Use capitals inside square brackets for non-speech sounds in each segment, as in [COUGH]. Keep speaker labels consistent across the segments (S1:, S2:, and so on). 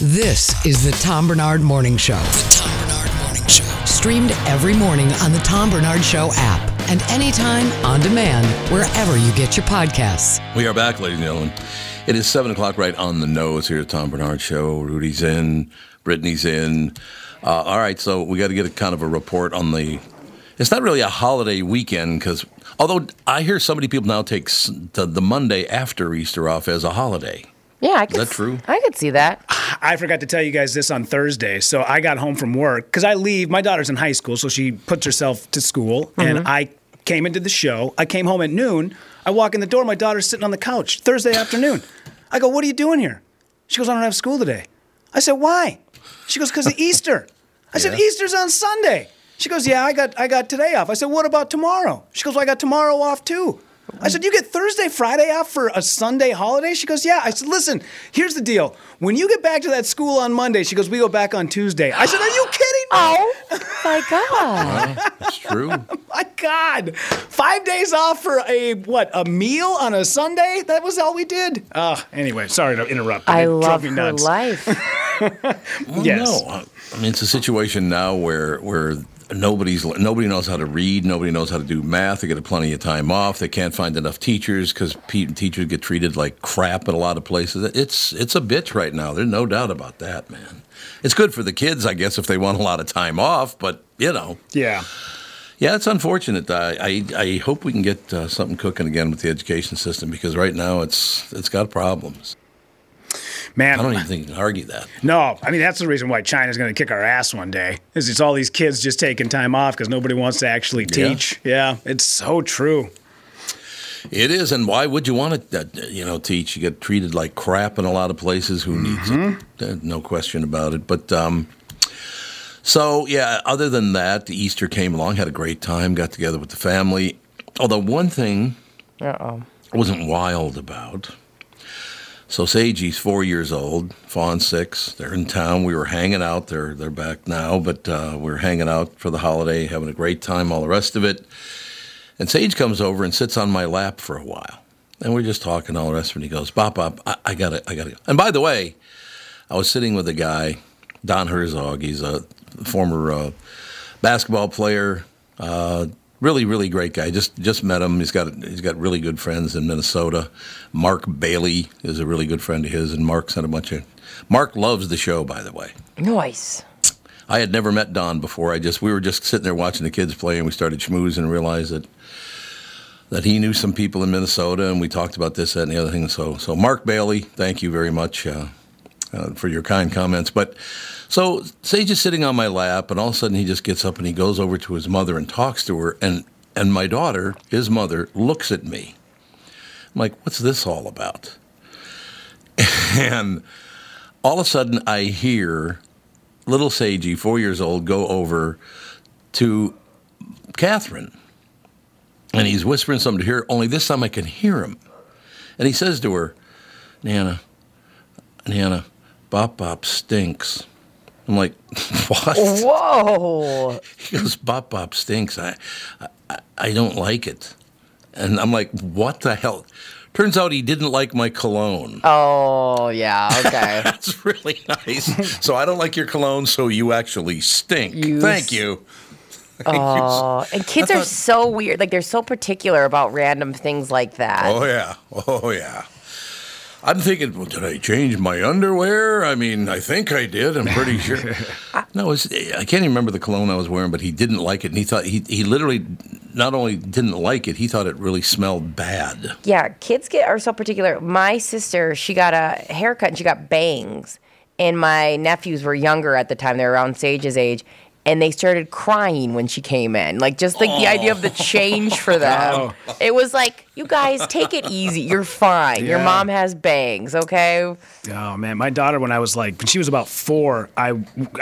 S1: This is the Tom Barnard Morning Show. The Tom Barnard Morning Show. Streamed every morning on the Tom Barnard Show app and anytime on demand wherever you get your podcasts.
S2: We are back, ladies and gentlemen. It is 7 o'clock right on the nose here at Tom Barnard Show. Rudy's in, Brittany's in. Uh, all right, so we got to get a kind of a report on the. It's not really a holiday weekend because, although I hear so many people now take the, the Monday after Easter off as a holiday.
S3: Yeah, I could.
S2: that true?
S3: I could see that. [SIGHS]
S4: I forgot to tell you guys this on Thursday. So I got home from work because I leave. My daughter's in high school, so she puts herself to school. And mm-hmm. I came into the show. I came home at noon. I walk in the door. My daughter's sitting on the couch Thursday afternoon. I go, What are you doing here? She goes, I don't have school today. I said, Why? She goes, Because of [LAUGHS] Easter. I said, Easter's on Sunday. She goes, Yeah, I got I got today off. I said, What about tomorrow? She goes, Well, I got tomorrow off too. I said, You get Thursday, Friday off for a Sunday holiday? She goes, Yeah. I said, Listen, here's the deal. When you get back to that school on Monday, she goes, We go back on Tuesday. I said, Are you kidding me?
S3: Oh [LAUGHS] my god!
S2: That's true. [LAUGHS]
S4: My God. Five days off for a what, a meal on a Sunday? That was all we did. Uh anyway, sorry to interrupt.
S3: I love
S4: me
S3: her
S4: nuts.
S3: life. [LAUGHS]
S2: Well,
S4: Yes.
S2: no. I mean, it's a situation now where where nobody's nobody knows how to read, nobody knows how to do math. They get plenty of time off. They can't find enough teachers because teachers get treated like crap at a lot of places. It's it's a bitch right now. There's no doubt about that, man. It's good for the kids, I guess, if they want a lot of time off. But you know,
S4: Yeah.
S2: yeah, it's unfortunate. I I, I hope we can get uh, something cooking again with the education system because right now it's it's got problems.
S4: Man.
S2: I don't even think you can argue that.
S4: No, I mean that's the reason why China's going to kick our ass one day. Is it's all these kids just taking time off because nobody wants to actually teach. Yeah, it's so true.
S2: It is, and why would you want to, uh, you know, teach? You get treated like crap in a lot of places. Who needs it? Uh, No question about it. But um, so yeah. Other than that, the Easter came along. Had a great time. Got together with the family. Although one thing
S3: Uh-oh.
S2: I wasn't wild about. So Sagey's four years old, Fawn's six. They're in town. We were hanging out. They're they're back now, but uh, we were hanging out for the holiday, having a great time, all the rest of it. And Sage comes over and sits on my lap for a while, and we're just talking all the rest of it. And he goes, "Bop, bop, I, I gotta, I gotta." Go. And by the way, I was sitting with a guy, Don Herzog. He's a former uh, basketball player. Uh, really, really great guy. Just just met him. He's got he's got really good friends in Minnesota. Mark Bailey is a really good friend of his, and Mark's had a bunch of. Mark loves the show, by the way.
S3: Nice.
S2: I had never met Don before. I just we were just sitting there watching the kids play, and we started schmoozing and realized that that he knew some people in Minnesota, and we talked about this, that, and the other thing. So, so Mark Bailey, thank you very much uh, uh, for your kind comments. But so Sage is sitting on my lap, and all of a sudden he just gets up and he goes over to his mother and talks to her, and and my daughter, his mother, looks at me. I'm like, what's this all about? [LAUGHS] And all of a sudden I hear little Sagey, four years old, go over to Catherine. And he's whispering something to her, only this time I can hear him. And he says to her, Nana, Nana, Bop Bop stinks. I'm like, [LAUGHS] what?
S3: Whoa. [LAUGHS]
S2: He goes, Bop Bop stinks. I, I, I don't like it. And I'm like, what the hell? Turns out he didn't like my cologne.
S3: Oh yeah. [LAUGHS] Okay.
S2: That's really nice. so I don't like your cologne, so you actually stink.
S3: You
S2: Thank
S3: s-
S2: you.
S3: Oh, and kids
S2: I
S3: are so weird. Like they're so particular about random things like that.
S2: Oh yeah. Oh yeah. I'm thinking, well, did I change my underwear? I mean, I think I did. I'm pretty sure. [LAUGHS] no, it was, I can't even remember the cologne I was wearing, but he didn't like it, and he thought he he literally not only didn't like it, he thought it really smelled bad.
S3: Yeah, kids get are so particular. My sister, she got a haircut and she got bangs, and my nephews were younger at the time; they were around Sage's age, and they started crying when she came in. Like just like the idea of the change for them. Oh. It was like, you guys take it easy. You're fine. Your mom has bangs, okay?
S4: Oh man, my daughter when I was like when she was about four, I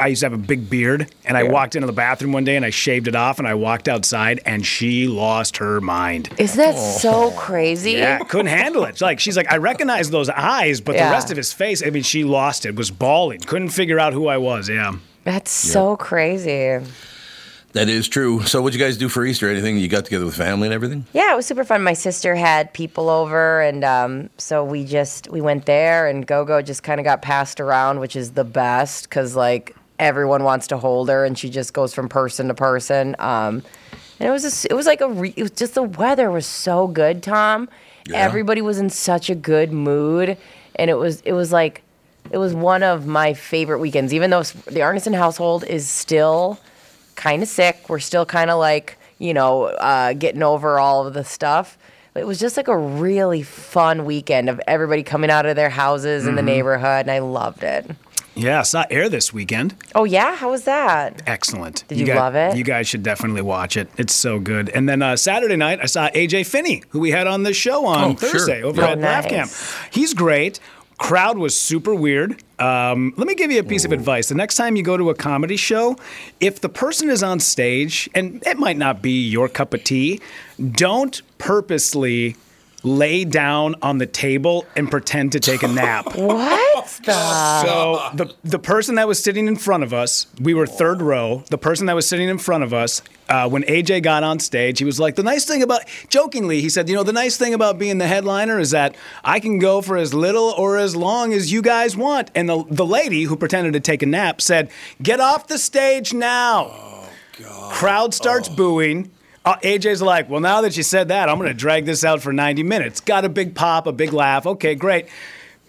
S4: I used to have a big beard, and I walked into the bathroom one day and I shaved it off, and I walked outside, and she lost her mind.
S3: Isn't that oh. so crazy?
S4: Yeah, couldn't handle it. Like she's like, I recognize those eyes, but
S3: Yeah.
S4: the rest of his face, I mean, she lost it. Was bawling, couldn't figure out who I was. Yeah.
S3: That's so crazy.
S2: That is true. So, what'd you guys do for Easter? Anything you got together with family and everything?
S3: Yeah, it was super fun. My sister had people over, and um, so we just we went there, and GoGo just kind of got passed around, which is the best because like everyone wants to hold her, and she just goes from person to person. Um, and it was just, it was like a re- it was just the weather was so good, Tom.
S2: Yeah.
S3: Everybody was in such a good mood, and it was it was like it was one of my favorite weekends. Even though the Arneson household is still kind of sick. We're still kind of like, you know, uh, getting over all of the stuff. It was just like a really fun weekend of everybody coming out of their houses
S4: Mm-hmm.
S3: in the neighborhood, and I loved it.
S4: Yeah, I saw Air this weekend.
S3: Oh, yeah? How was that?
S4: Excellent.
S3: Did you
S4: guys,
S3: love it?
S4: You guys should definitely watch it. It's so good. And then uh, Saturday night, I saw AJ Finney, who we had on the show on
S2: Oh, sure.
S4: Thursday over
S3: Oh,
S4: at Laugh Camp. He's great. Crowd was super weird. Um, let me give you a piece of advice. The next time you go to a comedy show, if the person is on stage, and it might not be your cup of tea, don't purposely lay down on the table and pretend to take a nap. [LAUGHS]
S3: What the?
S4: So the the person that was sitting in front of us, we were third row. The person that was sitting in front of us, uh, when AJ got on stage, he was like, "The nice thing about," jokingly, he said, "You know, the nice thing about being the headliner is that I can go for as little or as long as you guys want." And the the lady who pretended to take a nap said, "Get off the stage now." Crowd starts booing. Uh, AJ's like, well, now that you said that, I'm going to drag this out for 90 minutes. Got a big pop, a big laugh. Okay, great.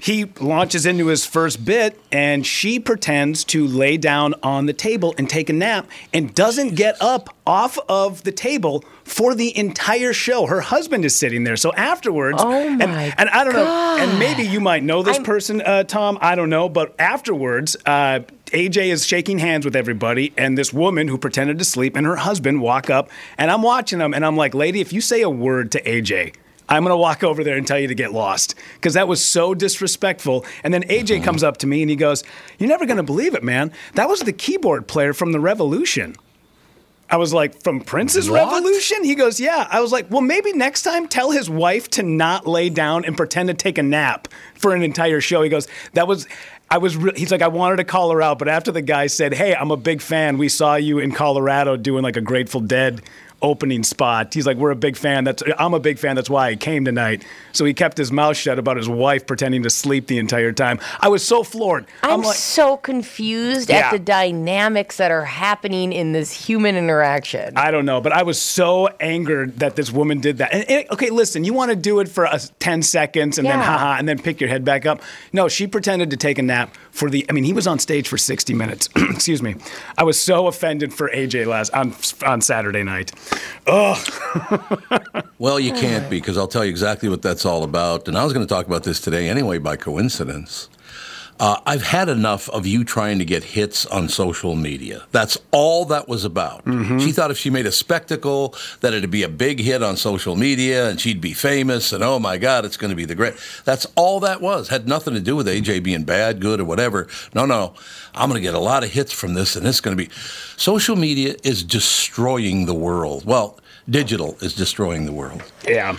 S4: He launches into his first bit, and she pretends to lay down on the table and take a nap and doesn't get up off of the table for the entire show. Her husband is sitting there. So afterwards,
S3: Oh
S4: and,
S3: my
S4: and I don't know, and maybe you might know this
S3: I'm-
S4: person, uh, Tom. I don't know, but afterwards, uh, AJ is shaking hands with everybody, and this woman who pretended to sleep and her husband walk up, and I'm watching them, and I'm like, lady, if you say a word to AJ. I'm gonna walk over there and tell you to get lost because that was so disrespectful. And then AJ uh-huh. comes up to me and he goes, "You're never gonna believe it, man. That was the keyboard player from the Revolution." I was like, from Prince's
S2: What?
S4: Revolution? He goes, yeah. I was like, well, maybe next time tell his wife to not lay down and pretend to take a nap for an entire show. He goes, that was, I was, re-, he's like, I wanted to call her out, but after the guy said, hey, I'm a big fan. We saw you in Colorado doing like a Grateful Dead opening spot. He's like, we're a big fan. That's, I'm a big fan. That's why I came tonight. So he kept his mouth shut about his wife pretending to sleep the entire time. I was so floored.
S3: I'm,
S4: like,
S3: so confused
S4: Yeah.
S3: at the dynamics that are happening in this human interaction.
S4: I don't know, but I was so angered that this woman did that. And, and- okay, listen, you want to do it for uh, 10 seconds and then haha, and then pick your head back up. No, she pretended to take a nap for the, I mean, he was on stage for 60 minutes. [CLEARS THROAT] Excuse me. I was so offended for AJ last, on, on Saturday night.
S2: Well, you can't be because I'll tell you exactly what that's all about. And I was going to talk about this today anyway by coincidence. Uh, I've had enough of you trying to get hits on social media. That's all that was about. She thought if she made a spectacle, that it'd be a big hit on social media and she'd be famous and oh my God, it's going to be the great. That's all that was. Had nothing to do with AJ being bad, good, or whatever. No, no. I'm going to get a lot of hits from this and it's going to be. Social media is destroying the world. Well, digital is destroying the world.
S4: Yeah.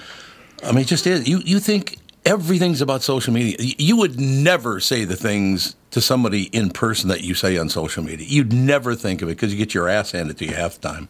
S2: I mean, it just is. You you think everything's about social media. You would never say the things to somebody in person that you say on social media. You'd never think of it because you get your ass handed to you half the time.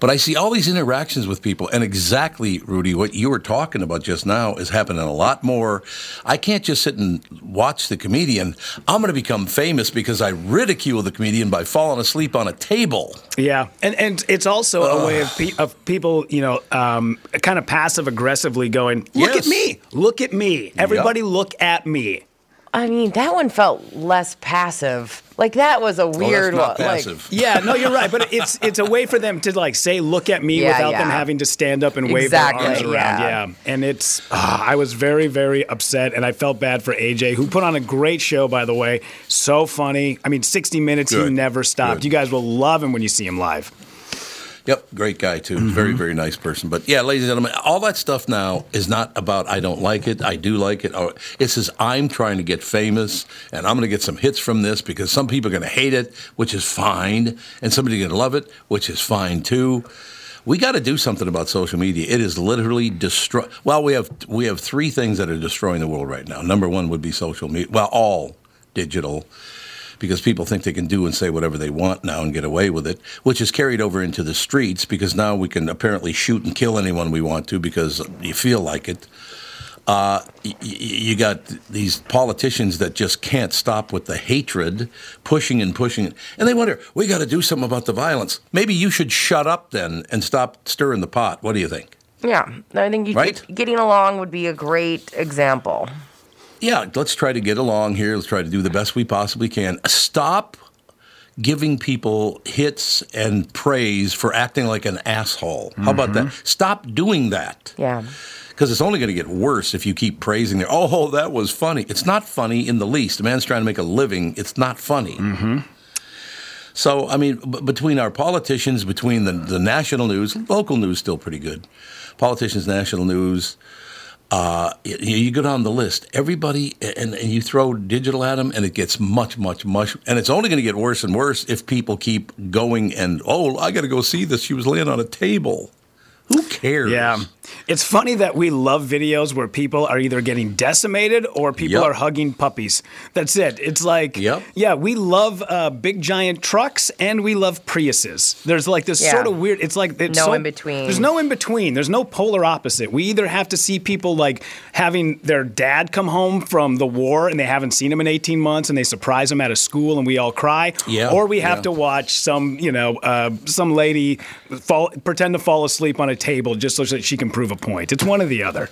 S2: But I see all these interactions with people, and exactly, Rudy, what you were talking about just now is happening a lot more. I can't just sit and watch the comedian. I'm going to become famous because I ridicule the comedian by falling asleep on a table.
S4: Yeah, and and it's also a way of, pe- of people, you know, um, kind of passive aggressively going, "Look
S2: Yes.
S4: at me, look at me, everybody, look at me."
S3: I mean, that one felt less passive. Like that was a weird
S2: Oh, that's not
S3: one. Like.
S4: Yeah, no, you're right, but it's it's a way for them to like say, "Look at me,"
S3: Yeah,
S4: without them having to stand up and wave
S3: Exactly,
S4: their arms around.
S3: yeah.
S4: Yeah, and it's ah, I was very very upset, and I felt bad for AJ, who put on a great show, by the way. So funny. I mean, 60 Minutes, he never stopped.
S2: good.
S4: You guys will love him when you see him live.
S2: Yep, great guy too.
S4: Mm-hmm.
S2: Very, very nice person. But yeah, ladies and gentlemen, all that stuff now is not about I don't like it, I do like it. It says I'm trying to get famous and I'm going to get some hits from this because some people are going to hate it, which is fine, and somebody's going to love it, which is fine too. We got to do something about social media. It is literally destroy. Well, we have we have three things that are destroying the world right now. Number one would be social media. Well, all digital because people think they can do and say whatever they want now and get away with it, which is carried over into the streets because now we can apparently shoot and kill anyone we want to because you feel like it. Uh, y- y- you got these politicians that just can't stop with the hatred, pushing and pushing, and they wonder, we got to do something about the violence. Maybe you should shut up then and stop stirring the pot. What do you think?
S3: yeah, I think you
S2: Right?
S3: getting along would be a great example.
S2: Yeah, let's try to get along here. Let's try to do the best we possibly can. Stop giving people hits and praise for acting like an asshole. How about that? Stop doing that.
S3: Yeah.
S2: Because it's only going to get worse if you keep praising their, oh, that was funny. It's not funny in the least. A man's trying to make a living. It's not funny. Mm-hmm. So, I mean, b- between our politicians, between the, the national news, local news still pretty good. Politicians, national news, uh, you, you go down the list. Everybody, and, and you throw digital at them, and it gets much, much, much. And it's only going to get worse and worse if people keep going and, oh, I got to go see this. She was laying on a table. Who cares?
S4: Yeah. It's funny that we love videos where people are either getting decimated or people
S2: Yep.
S4: are hugging puppies. That's it. It's like,
S2: Yep.
S4: yeah, we love uh, big giant trucks and we love Priuses. There's like this
S3: Yeah.
S4: sort of weird. It's like it's
S3: No
S4: so-
S3: in between.
S4: There's no in between. There's no polar opposite. We either have to see people like having their dad come home from the war and they haven't seen him in 18 months and they surprise him at a school and we all cry,
S2: Yeah,
S4: or we have
S2: yeah.
S4: to watch some, you know, uh, some lady fall pretend to fall asleep on a table just so that she can prove a point. It's one or the other.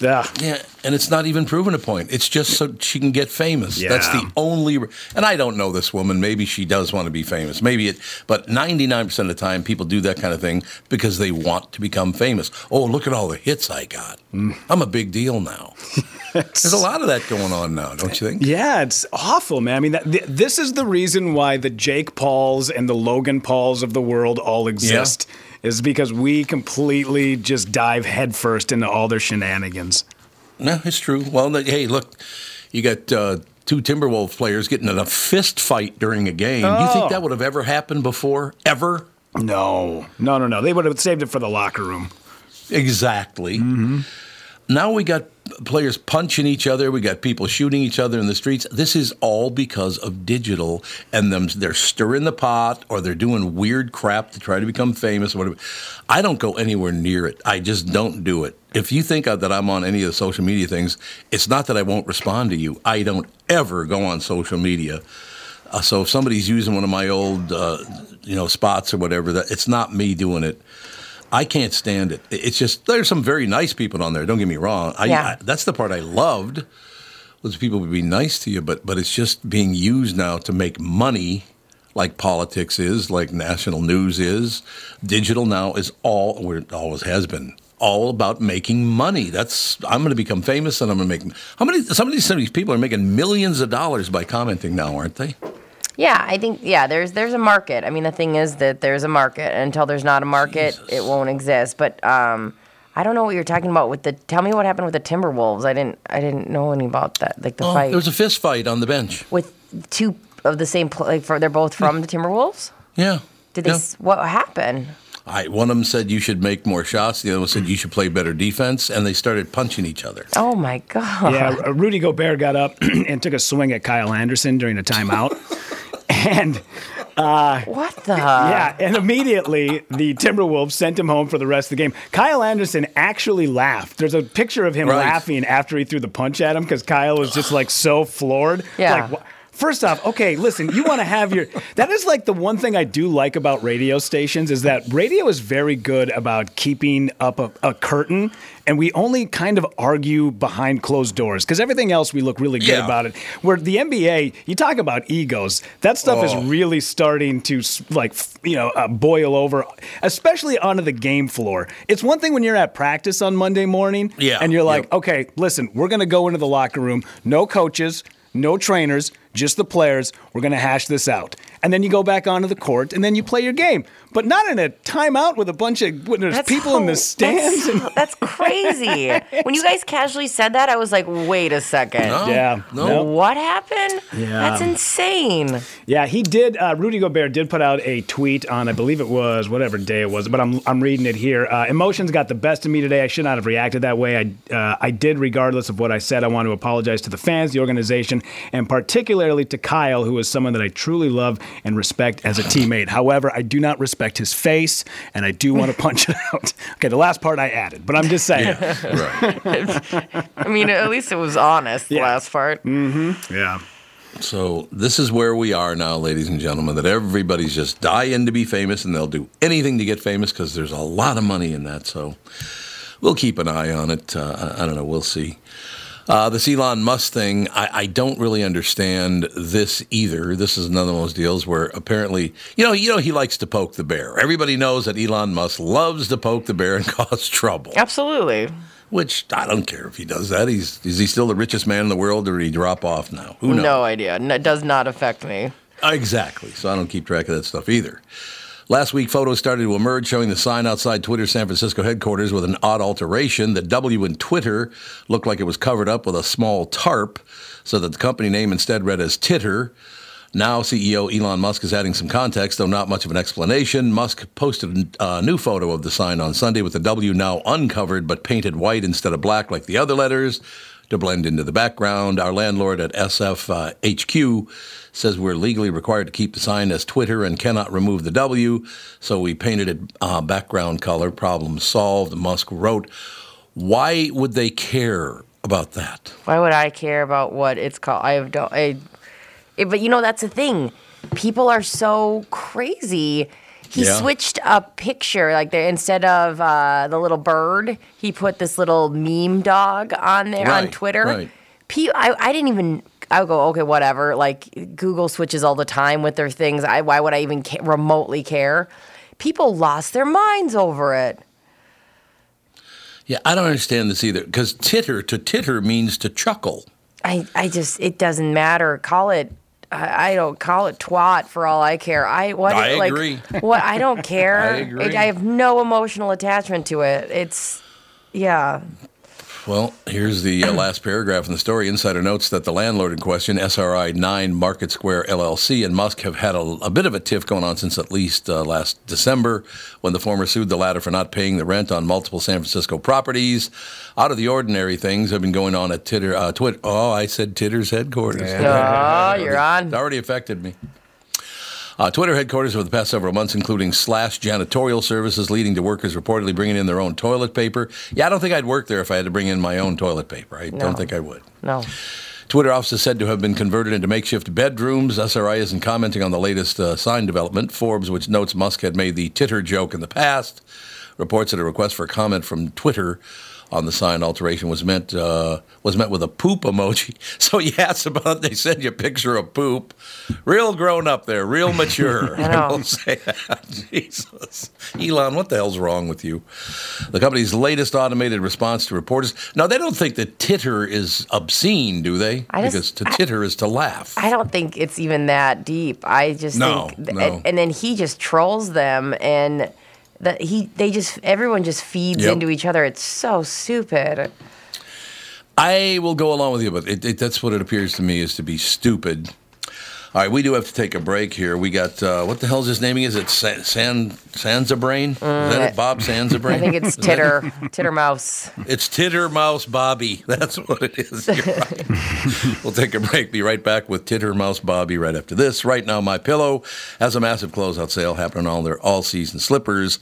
S4: Yeah.
S2: Yeah, and it's not even proving a point. It's just so she can get famous. That's the only. re- And I don't know this woman. Maybe she does want to be famous. Maybe it. But ninety nine percent of the time, people do that kind of thing because they want to become famous. Oh, look at all the hits I got.
S4: Mm.
S2: I'm a big deal now. [LAUGHS] There's a lot of that going on now, don't you think?
S4: Yeah, it's awful, man. I mean, that, th- this is the reason why the Jake Pauls and the Logan Pauls of the world all exist. Is because we completely just dive headfirst into all their shenanigans.
S2: No, it's true. Well, hey, look, you got. Uh, Two Timberwolves players getting in a fist fight during a game. Do you
S4: Oh.
S2: think that would have ever happened before? Ever?
S4: No, no, no, no. They would have saved it for the locker room.
S2: Exactly.
S4: Mm-hmm.
S2: Now we got players punching each other. We got people shooting each other in the streets. This is all because of digital and them. They're stirring the pot or they're doing weird crap to try to become famous. Or whatever. I don't go anywhere near it. I just don't do it. If you think that I'm on any of the social media things, it's not that I won't respond to you. I don't ever go on social media. Uh, so if somebody's using one of my old, uh, you know, spots or whatever, that it's not me doing it. I can't stand it. It's just there's some very nice people on there. Don't get me wrong. I,
S3: Yeah.
S2: I, that's the part I loved was people would be nice to you, but but it's just being used now to make money, like politics is, like national news is. Digital now is all, or it always has been, all about making money. That's I'm going to become famous, and I'm going to make. How many? Some of these some of these people are making millions of dollars by commenting now, aren't they?
S3: Yeah, I think yeah, there's there's a market. I mean, the thing is that there's a market. Until there's not a market,
S2: Jesus.
S3: it won't exist. But um, I don't know what you're talking about with the. Tell me what happened with the Timberwolves. I didn't I didn't know any about that. Like the
S2: Oh,
S3: fight
S2: there was a fist fight on the bench.
S3: with two of the same. Pl- like for they're both from the Timberwolves.
S2: Yeah.
S3: Did they?
S2: Yeah.
S3: What happened?
S2: I, one of them said you should make more shots. The other one said you should play better defense, and they started punching each other.
S3: Oh my god.
S4: Yeah, Rudy Gobert got up [CLEARS THROAT] and took a swing at Kyle Anderson during a timeout. [LAUGHS] and uh,
S3: what the?
S4: Yeah, and immediately the Timberwolves sent him home for the rest of the game. Kyle Anderson actually laughed. There's a picture of him
S2: Right.
S4: laughing after he threw the punch at him because Kyle was just like so floored.
S3: Yeah.
S4: Like, wh- First off, okay, listen, you want to have your. That is like the one thing I do like about radio stations is that radio is very good about keeping up a, a curtain, and we only kind of argue behind closed doors because everything else we look really good
S2: Yeah.
S4: about it. Where the NBA, you talk about egos, that stuff is
S2: Oh.
S4: really starting to like you know uh, boil over, especially onto the game floor. It's one thing when you're at practice on Monday morning,
S2: Yeah,
S4: and you're like,
S2: yep.
S4: okay, listen, we're gonna go into the locker room, no coaches, no trainers, just the players. We're gonna hash this out, and then you go back onto the court, and then you play your game, but not in a timeout with a bunch of when there's
S3: That's
S4: people in the stands.
S3: That's,
S4: and, [LAUGHS]
S3: that's crazy. [LAUGHS] when you guys casually said that, I was like, wait a second.
S2: No,
S4: Yeah,
S2: no.
S4: no.
S3: What happened?
S4: Yeah.
S3: That's insane.
S4: Yeah, he did. Uh, Rudy Gobert did put out a tweet on, I believe it was whatever day it was, but I'm, I'm reading it here. Uh, Emotions got the best of me today. I should not have reacted that way. I uh, I did, regardless of what I said. I want to apologize to the fans, the organization, and particularly to Kyle, who is someone that I truly love and respect as a teammate. However, I do not respect his face, and I do want to punch it out. [LAUGHS] Okay, the last part I added, but I'm just saying.
S2: Right. [LAUGHS]
S3: I mean, at least it was honest, the
S4: Yeah.
S3: last part. Mm-hmm.
S4: Yeah.
S2: So this is where we are now, ladies and gentlemen. That everybody's just dying to be famous, and they'll do anything to get famous because there's a lot of money in that. So we'll keep an eye on it. Uh, I I don't know. We'll see. Uh, this Elon Musk thing, I, I don't really understand this either. This is another one of those deals where apparently, you know, you know, he likes to poke the bear. Everybody knows that Elon Musk loves to poke the bear and [LAUGHS] cause trouble.
S3: Absolutely.
S2: Which I don't care if he does that. He's is he still the richest man in the world, or did he drop off now? Who knows?
S3: No idea. It does not affect me.
S2: Exactly. So I don't keep track of that stuff either. Last week, photos started to emerge showing the sign outside Twitter's San Francisco headquarters with an odd alteration. The W in Twitter looked like it was covered up with a small tarp so that the company name instead read as Titter. Now, CEO Elon Musk is adding some context, though not much of an explanation. Musk posted a uh, new photo of the sign on Sunday with the W now uncovered but painted white instead of black like the other letters to blend into the background. Our landlord at SF uh, HQ says we're legally required to keep the sign as Twitter and cannot remove the W, so we painted it uh, background color. Problem solved. Musk wrote, "Why would they care about that?"
S3: Why would I care about what it's called? I don't. I, eh, but you know that's the thing. People are so crazy. He
S2: Yeah.
S3: switched a picture, like instead of uh, the little bird, he put this little meme dog on there on Twitter.
S2: right.
S3: Pe- I, I didn't even. I would go okay, whatever. Like Google switches all the time with their things. I why would I even ca- remotely care? People lost their minds over it.
S2: Yeah, I don't understand this either because titter to titter means to chuckle.
S3: I, I just it doesn't matter. Call it I, I don't call it twat for all I care. I what
S2: I
S3: like
S2: agree. [LAUGHS]
S3: what I don't [LAUGHS] care.
S2: I agree.
S3: I have no emotional attachment to it. It's yeah.
S2: Well, here's the uh, last paragraph in the story. Insider notes that the landlord in question, SRI 9 Market Square LLC, and Musk have had a, a bit of a tiff going on since at least uh, last December when the former sued the latter for not paying the rent on multiple San Francisco properties. Out of the ordinary things have been going on at Titter, uh, Twit. Oh, I said Titter's headquarters.
S3: Oh, you're on.
S2: It already affected me. Uh, Twitter headquarters over the past several months, including slash janitorial services, leading to workers reportedly bringing in their own toilet paper. Yeah, I don't think I'd work there if I had to bring in my own toilet paper. I
S3: No.
S2: don't think I would.
S3: No.
S2: Twitter offices said to have been converted into makeshift bedrooms. SRI isn't commenting on the latest uh, sign development. Forbes, which notes Musk had made the titter joke in the past, reports that a request for comment from Twitter on the sign alteration was meant uh, was met with a poop emoji. [LAUGHS] So you ask about they send you a picture of poop. Real grown up there, real mature. [LAUGHS] [LAUGHS]
S3: I
S2: will say that. Jesus. Elon, what the hell's wrong with you? The company's latest automated response to reporters. Now, they don't think that titter is obscene, do they?
S3: I just-
S2: because to
S3: I-
S2: titter is to laugh.
S3: I don't think it's even that deep. I just
S2: No,
S3: think, th-
S2: no.
S3: and, and then he just trolls them, and that he they just everyone just feeds
S2: Yep.
S3: into each other. It's so stupid.
S2: I will go along with you, but it, it, that's what it appears to me is to be stupid. All right, we do have to take a break here. We got uh, what the hell's his naming? Is it San, San Sansabrain? Is that it, Bob Sansabrain?
S3: I think it's [LAUGHS] Titter, Titter Mouse.
S2: It's Titter Mouse Bobby. [LAUGHS] That's what it is. Right. [LAUGHS] we'll take a break. Be right back with Titter Mouse Bobby right after this. Right now, My Pillow has a massive closeout sale happening on their all-season slippers.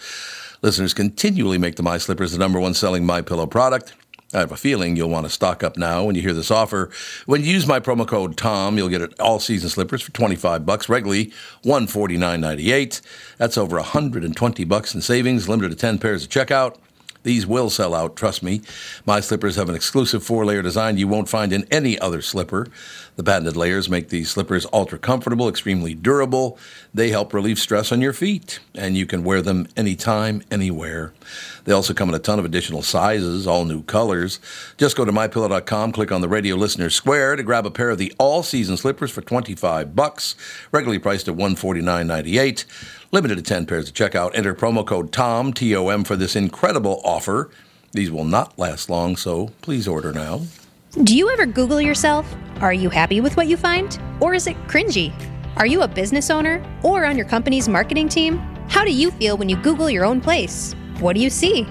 S2: Listeners continually make the My Slippers the number one selling My Pillow product. I have a feeling you'll want to stock up now when you hear this offer. When you use my promo code TOM, you'll get all season slippers for 25 bucks, regularly 149.98. That's over 120 bucks in savings, limited to 10 pairs at checkout. These will sell out, trust me. My slippers have an exclusive four layer design you won't find in any other slipper. The patented layers make these slippers ultra comfortable, extremely durable. They help relieve stress on your feet, and you can wear them anytime, anywhere. They also come in a ton of additional sizes, all new colors. Just go to mypillow.com, click on the radio listener square to grab a pair of the all season slippers for 25 bucks, regularly priced at 149.98. Limited to 10 pairs to checkout. Enter promo code TOM, T O M, for this incredible offer. These will not last long, so please order now.
S5: Do you ever Google yourself? Are you happy with what you find? Or is it cringy? Are you a business owner or on your company's marketing team? How do you feel when you Google your own place? What do you see?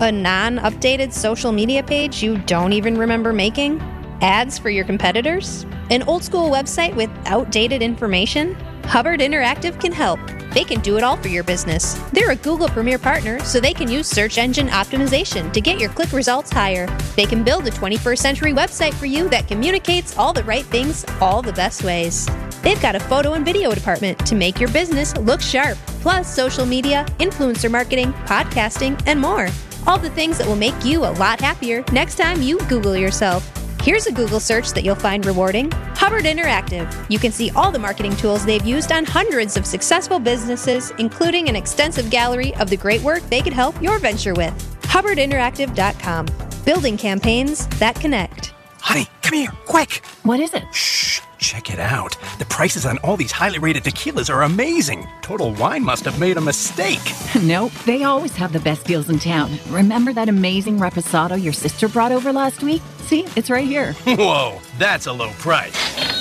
S5: A non updated social media page you don't even remember making? Ads for your competitors? An old school website with outdated information? Hubbard Interactive can help. They can do it all for your business. They're a Google Premier partner, so they can use search engine optimization to get your click results higher. They can build a 21st century website for you that communicates all the right things all the best ways. They've got a photo and video department to make your business look sharp, plus social media, influencer marketing, podcasting, and more. All the things that will make you a lot happier next time you Google yourself. Here's a Google search that you'll find rewarding Hubbard Interactive. You can see all the marketing tools they've used on hundreds of successful businesses, including an extensive gallery of the great work they could help your venture with. HubbardInteractive.com. Building campaigns that connect.
S6: Honey, come here, quick.
S7: What is it?
S6: Shh, check it out. The prices on all these highly rated tequilas are amazing. Total Wine must have made a mistake. [LAUGHS]
S7: Nope, they always have the best deals in town. Remember that amazing reposado your sister brought over last week? See, it's right here. [LAUGHS]
S6: Whoa, that's a low price.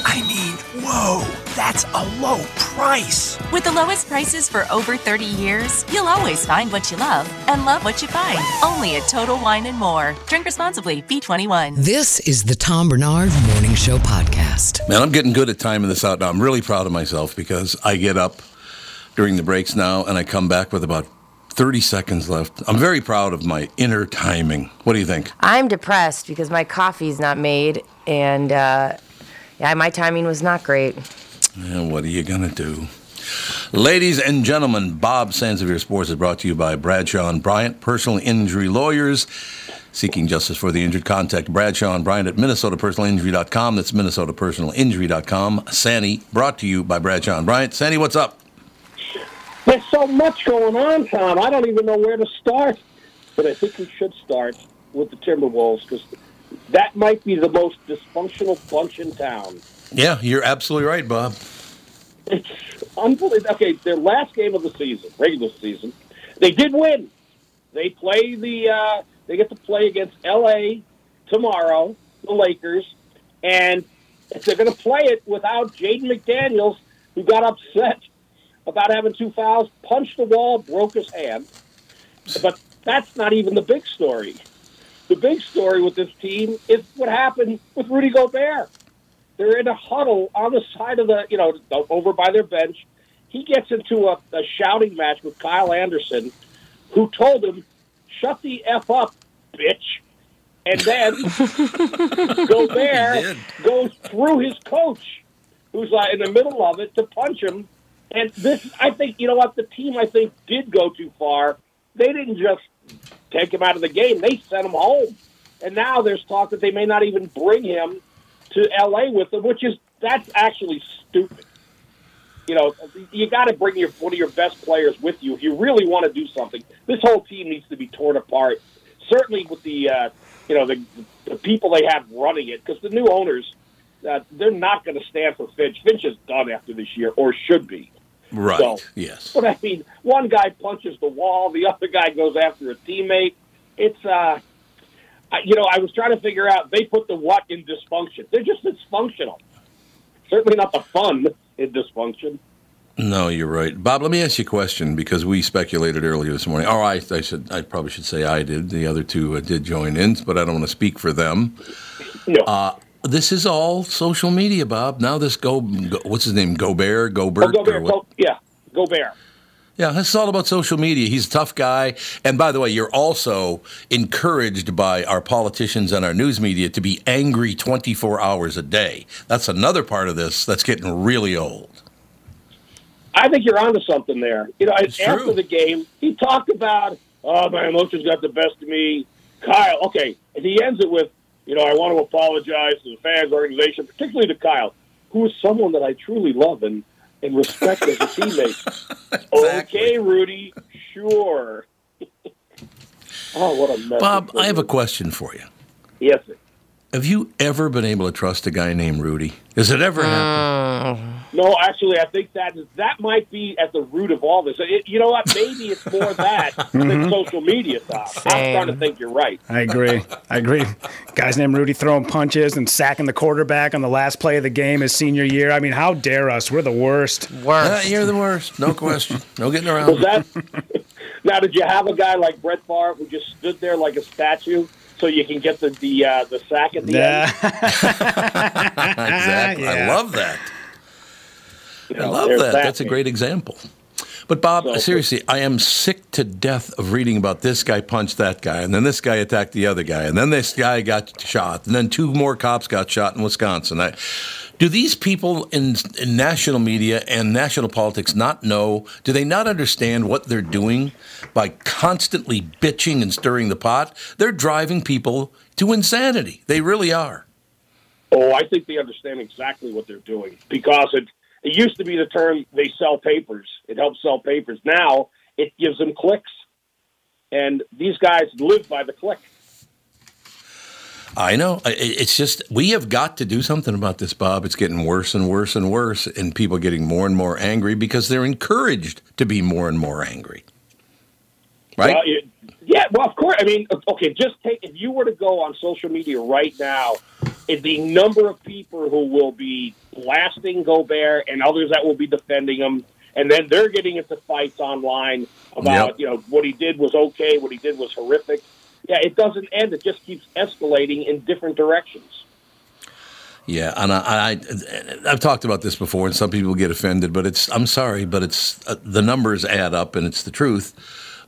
S6: I mean, whoa, that's a low price.
S8: With the lowest prices for over 30 years, you'll always find what you love and love what you find. Only at Total Wine and More. Drink responsibly, B21.
S1: This is the Tom Barnard Morning Show podcast.
S2: Man, I'm getting good at timing this out now. I'm really proud of myself because I get up during the breaks now and I come back with about 30 seconds left. I'm very proud of my inner timing. What do you think?
S3: I'm depressed because my coffee's not made, and uh, yeah, my timing was not great.
S2: And what are you going to do? Ladies and gentlemen, Bob Sansevere Sports is brought to you by Bradshaw and Bryant, personal injury lawyers. Seeking justice for the injured, contact Bradshaw and Bryant at MinnesotaPersonalInjury.com. That's MinnesotaPersonalInjury.com. Sandy, brought to you by Bradshaw and Bryant. Sandy, what's up?
S9: There's so much going on, Tom. I don't even know where to start. But I think we should start with the Timberwolves because that might be the most dysfunctional bunch in town.
S2: Yeah, you're absolutely right, Bob.
S9: It's unbelievable. Okay, their last game of the season, regular season, they did win. They play the. Uh, they get to play against L.A. tomorrow, the Lakers, and they're going to play it without Jaden McDaniels, who got upset about having two fouls, punched the wall, broke his hand. But that's not even the big story. The big story with this team is what happened with Rudy Gobert. They're in a huddle on the side of the, you know, over by their bench. He gets into a, a shouting match with Kyle Anderson, who told him, shut the F up, bitch. And then [LAUGHS] Gobert goes through his coach, who's like in the middle of it, to punch him. And this, I think, you know what, the team, I think, did go too far. They didn't just take him out of the game, they sent him home. And now there's talk that they may not even bring him to L.A. with them, which is, that's actually stupid. You know, you got to bring your one of your best players with you if you really want to do something. This whole team needs to be torn apart. Certainly with the, uh, you know, the, the people they have running it, because the new owners, uh, they're not going to stand for Finch. Finch is done after this year, or should be.
S2: Right.
S9: So,
S2: yes.
S9: But [LAUGHS] I mean, one guy punches the wall, the other guy goes after a teammate. It's uh, I, you know, I was trying to figure out. They put the what in dysfunction. They're just dysfunctional. Certainly not the fun. in dysfunction.
S2: No, you're right, Bob. Let me ask you a question because we speculated earlier this morning. Or I, I should, I probably should say I did. The other two uh, did join in, but I don't want to speak for them.
S9: No.
S2: Uh, this is all social media, Bob. Now this go, go what's his name? Gobert, Gobert,
S9: Oh, go
S2: or
S9: Bear,
S2: what?
S9: go, yeah, Gobert.
S2: Yeah, this is all about social media. He's a tough guy. And by the way, you're also encouraged by our politicians and our news media to be angry 24 hours a day. That's another part of this that's getting really old.
S9: I think you're onto something there. You know,
S2: It's
S9: after
S2: true.
S9: the game, he talked about, oh, my emotions got the best of me. Kyle, okay, and he ends it with, you know, I want to apologize to the fans, organization, particularly to Kyle, who is someone that I truly love and, and respect as a [LAUGHS] teammate. Okay, Rudy, sure. [LAUGHS] oh, what a mess.
S2: Bob, I have a question for you.
S9: Yes, sir.
S2: Have you ever been able to trust a guy named Rudy? Has it ever happened?
S9: No, actually, I think that is, that might be at the root of all this. It, you know what? Maybe it's more that than
S4: Mhm.
S9: social media stuff. I'm
S4: Same.
S9: starting to think you're right.
S4: I agree. I agree. Guys named Rudy throwing punches and sacking the quarterback on the last play of the game his senior year. I mean, how dare us? We're the worst.
S2: Uh, you're the worst. No question. No getting around
S9: Was that [LAUGHS] now? Did you have a guy like Brett Favre who just stood there like a statue so you can get the the uh, the sack at the
S4: Yeah. [LAUGHS]
S2: exactly. I love that. I
S9: know,
S2: love that.
S9: that
S2: That's a great example. But Bob,
S9: So-
S2: seriously, I am sick to death of reading about this guy punched that guy, and then this guy attacked the other guy, and then this guy got shot, and then two more cops got shot in Wisconsin. I, do these people in, in national media and national politics not know? Do they not understand what they're doing by constantly bitching and stirring the pot? They're driving people to insanity. They really are.
S9: Oh, I think they understand exactly what they're doing because it it used to be the term they sell papers. It helps sell papers. Now it gives them clicks, and these guys live by the click.
S2: I know. It's just we have got to do something about this, Bob. It's getting worse and worse and worse, and people getting more and more angry because they're encouraged to be more and more angry. Right?
S9: Well, it- yeah, well, of course. I mean, okay, just take if you were to go on social media right now, the number of people who will be blasting Gobert and others that will be defending him, and then they're getting into fights online about
S2: Yep.
S9: you know what he did was okay, what he did was horrific. Yeah, it doesn't end. It just keeps escalating in different directions.
S2: Yeah, and I, I, I've talked about this before, and some people get offended, but it's I'm sorry, but it's uh, the numbers add up, and it's the truth.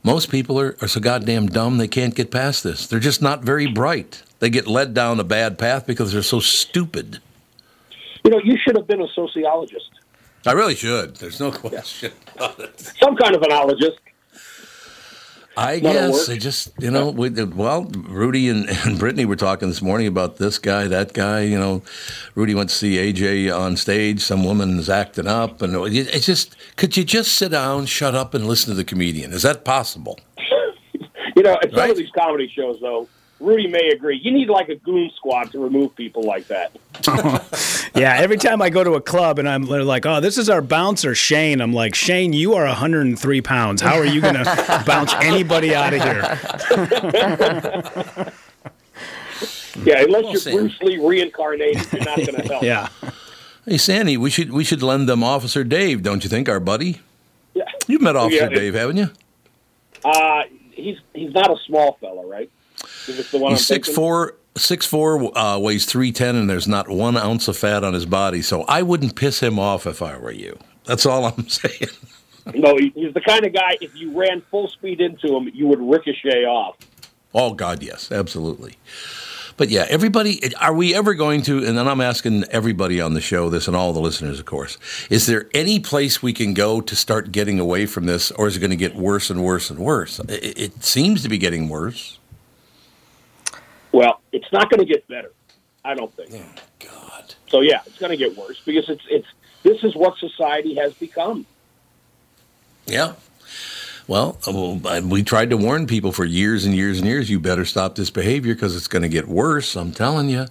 S2: Most people are, are so goddamn dumb they can't get past this. They're just not very bright. They get led down a bad path because they're so stupid.
S9: You know, you should have been a sociologist,
S2: I really should. There's no question about it.
S9: some kind of anologist.
S2: I
S9: That'll
S2: guess
S9: work.
S2: they just, you know, we, well, Rudy and, [LAUGHS] and Brittany were talking this morning about this guy, that guy. You know, Rudy went to see AJ on stage. Some woman's acting up, and it's just, could you just sit down, shut up, and listen to the comedian? Is that possible? [LAUGHS]
S9: You know, at some
S2: Right.
S9: of these comedy shows, though, Rudy may agree. You need like a goon squad to remove people like that. [LAUGHS]
S4: Yeah, every time I go to a club and I'm they're like, oh, this is our bouncer, Shane. I'm like, Shane, you are 103 pounds. How are you going [LAUGHS] to bounce anybody out of here? [LAUGHS]
S9: Yeah, unless
S2: Well,
S9: you're
S2: Sam.
S9: Bruce Lee reincarnated, you're not going to help.
S4: Yeah.
S2: Hey, Sandy, we should we should lend them Officer Dave, don't you think, our buddy?
S9: Yeah.
S2: You've met Officer
S9: Yeah,
S2: Dave, haven't you?
S9: Uh, he's he's not a small fella, right? If the one
S2: He's six four, six four, uh, weighs three ten, and there's not one ounce of fat on his body. So I wouldn't piss him off if I were you. That's all I'm [LAUGHS] saying.
S9: No, he's the kind of guy. If you ran full speed into him, you would ricochet off.
S2: Oh God, yes, absolutely. But yeah, everybody, are we ever going to? And then I'm asking everybody on the show this, and all the listeners, of course. Is there any place we can go to start getting away from this, or is it going to get worse and worse and worse? It, it seems to be getting worse.
S9: Well, it's not going to get better. I don't think.
S2: Oh, God.
S9: So yeah, it's going to get worse because it's it's this is what society has become.
S2: Yeah. Well, uh, we tried to warn people for years and years and years. You better stop this behavior because it's going to get worse. I'm telling you.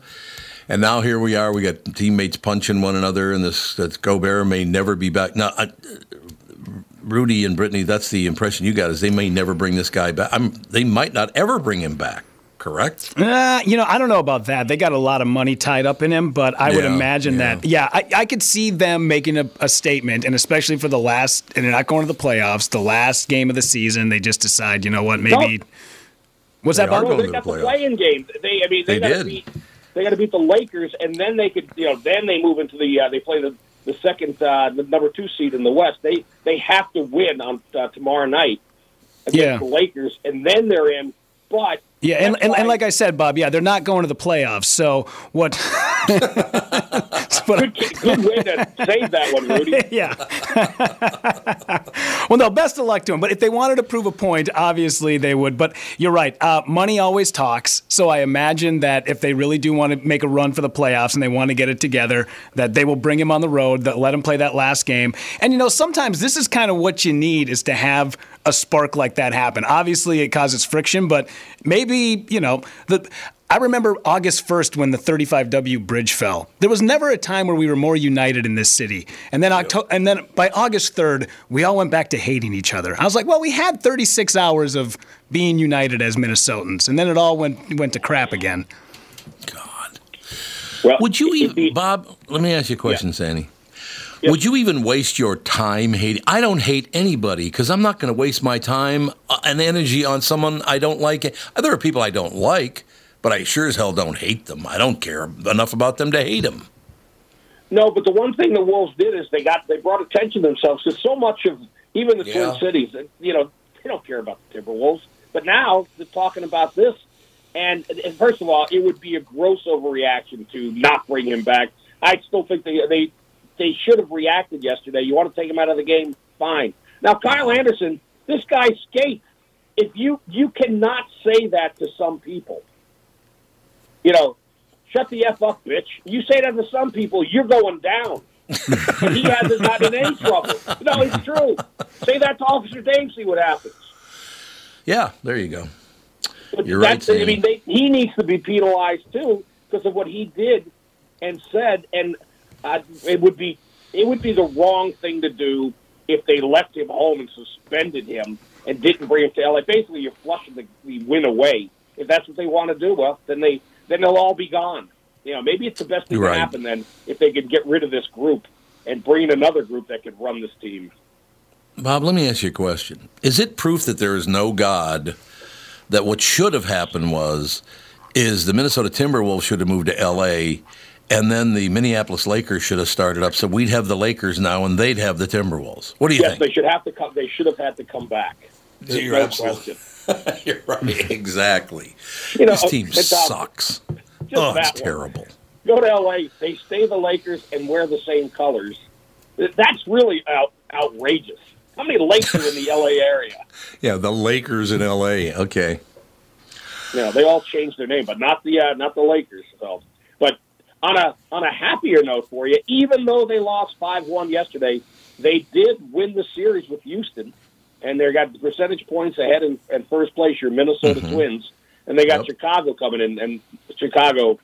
S2: And now here we are. We got teammates punching one another, and this that Gobert may never be back. Now, I, Rudy and Brittany, that's the impression you got is they may never bring this guy back. I'm, they might not ever bring him back. Correct?
S4: Uh, you know, I don't know about that. They got a lot of money tied up in him, but I would imagine
S2: yeah.
S4: that. Yeah, I, I could see them making a, a statement, and especially for the last, and they're not going to the playoffs, the last game of the season, they just decide, you know what, maybe. What's that,
S2: are
S4: Bob?
S2: going
S9: they got
S2: the
S9: the play-in game. They, I mean, they,
S2: They
S9: got to beat. They got to beat the Lakers, and then they could, you know, then they move into the. Uh, they play the the second, uh, the number two seed in the West. They they have to win on uh, tomorrow night against
S4: Yeah.
S9: the Lakers, and then they're in. But
S4: Yeah, and, and, and like I said, Bob, yeah, they're not going to the playoffs. So what? [LAUGHS] [LAUGHS]
S9: good, good way to save that one, Rudy. [LAUGHS]
S4: yeah. well, no, best of luck to them. But if they wanted to prove a point, obviously they would. But you're right. Uh, money always talks. So I imagine that if they really do want to make a run for the playoffs and they want to get it together, that they will bring him on the road, that let him play that last game. And, you know, sometimes this is kind of what you need is to have a spark like that happen. Obviously, it causes friction, but maybe, you know, the. I remember August 1st when the 35W bridge fell. There was never a time where we were more united in this city. And then Octo- and then by August 3rd, we all went back to hating each other. I was like, well, we had 36 hours of being united as Minnesotans, and then it all went went to crap again.
S9: Well,
S2: Would you even, Bob? Let me ask you a question, Sandy. Would you even waste your time hating? I don't hate anybody because I'm not going to waste my time uh, and energy on someone I don't like. There are people I don't like, but I sure as hell don't hate them. I don't care enough about them to hate them.
S9: No, but the one thing the Wolves did is they got they brought attention to themselves because so much of even the
S2: Yeah.
S9: Twin Cities, you know, they don't care about the Timberwolves. But now they're talking about this, and, and first of all, it would be a gross overreaction to not bring him back. I still think they they they should have reacted yesterday. You want to take him out of the game, fine. Now Kyle Anderson, this guy skates. If you you cannot say that to some people, you know, shut the f up, bitch. You say that to some people, you're going down. [LAUGHS] and he hasn't gotten in any trouble. No, it's true. Say that to Officer Dame, see what happens.
S2: Yeah, there you go.
S9: But
S2: You're right,
S9: that's- I mean, they, he needs to be penalized too because of what he did and said, and uh, it would be it would be the wrong thing to do if they left him home and suspended him and didn't bring him to LA. Basically, you're flushing the, the win away. If that's what they want to do, well, then they then they'll all be gone. You know, maybe it's the best thing
S2: You're
S9: to
S2: right.
S9: happen then if they could get rid of this group and bring in another group that could run this team.
S2: Bob, let me ask you a question. Is it proof that there is no God that what should have happened was is the Minnesota Timberwolves should have moved to LA and then the Minneapolis Lakers should have started up so we'd have the Lakers now and they'd have the Timberwolves. What do you think?
S9: yes,
S2: think?
S9: they should have to come. They should have had to come back. There's
S2: You're
S9: no
S2: absolutely-
S9: question. [LAUGHS]
S2: You're right. Exactly.
S9: You know,
S2: this team
S9: uh,
S2: sucks. Oh, it's terrible.
S9: Go to LA. They stay the Lakers and wear the same colors. That's really out, outrageous. How many Lakers in the LA area? [LAUGHS]
S2: Yeah, the Lakers in LA. Okay.
S9: Know, they all changed their name, but not the uh, not the Lakers. So, on a on a happier note for you, even though they lost five one yesterday, they did win the series with Houston, and they got percentage points ahead in, in first place. Your Minnesota
S2: Mhm.
S9: Twins, and they got
S2: Yep.
S9: Chicago coming in, and Chicago,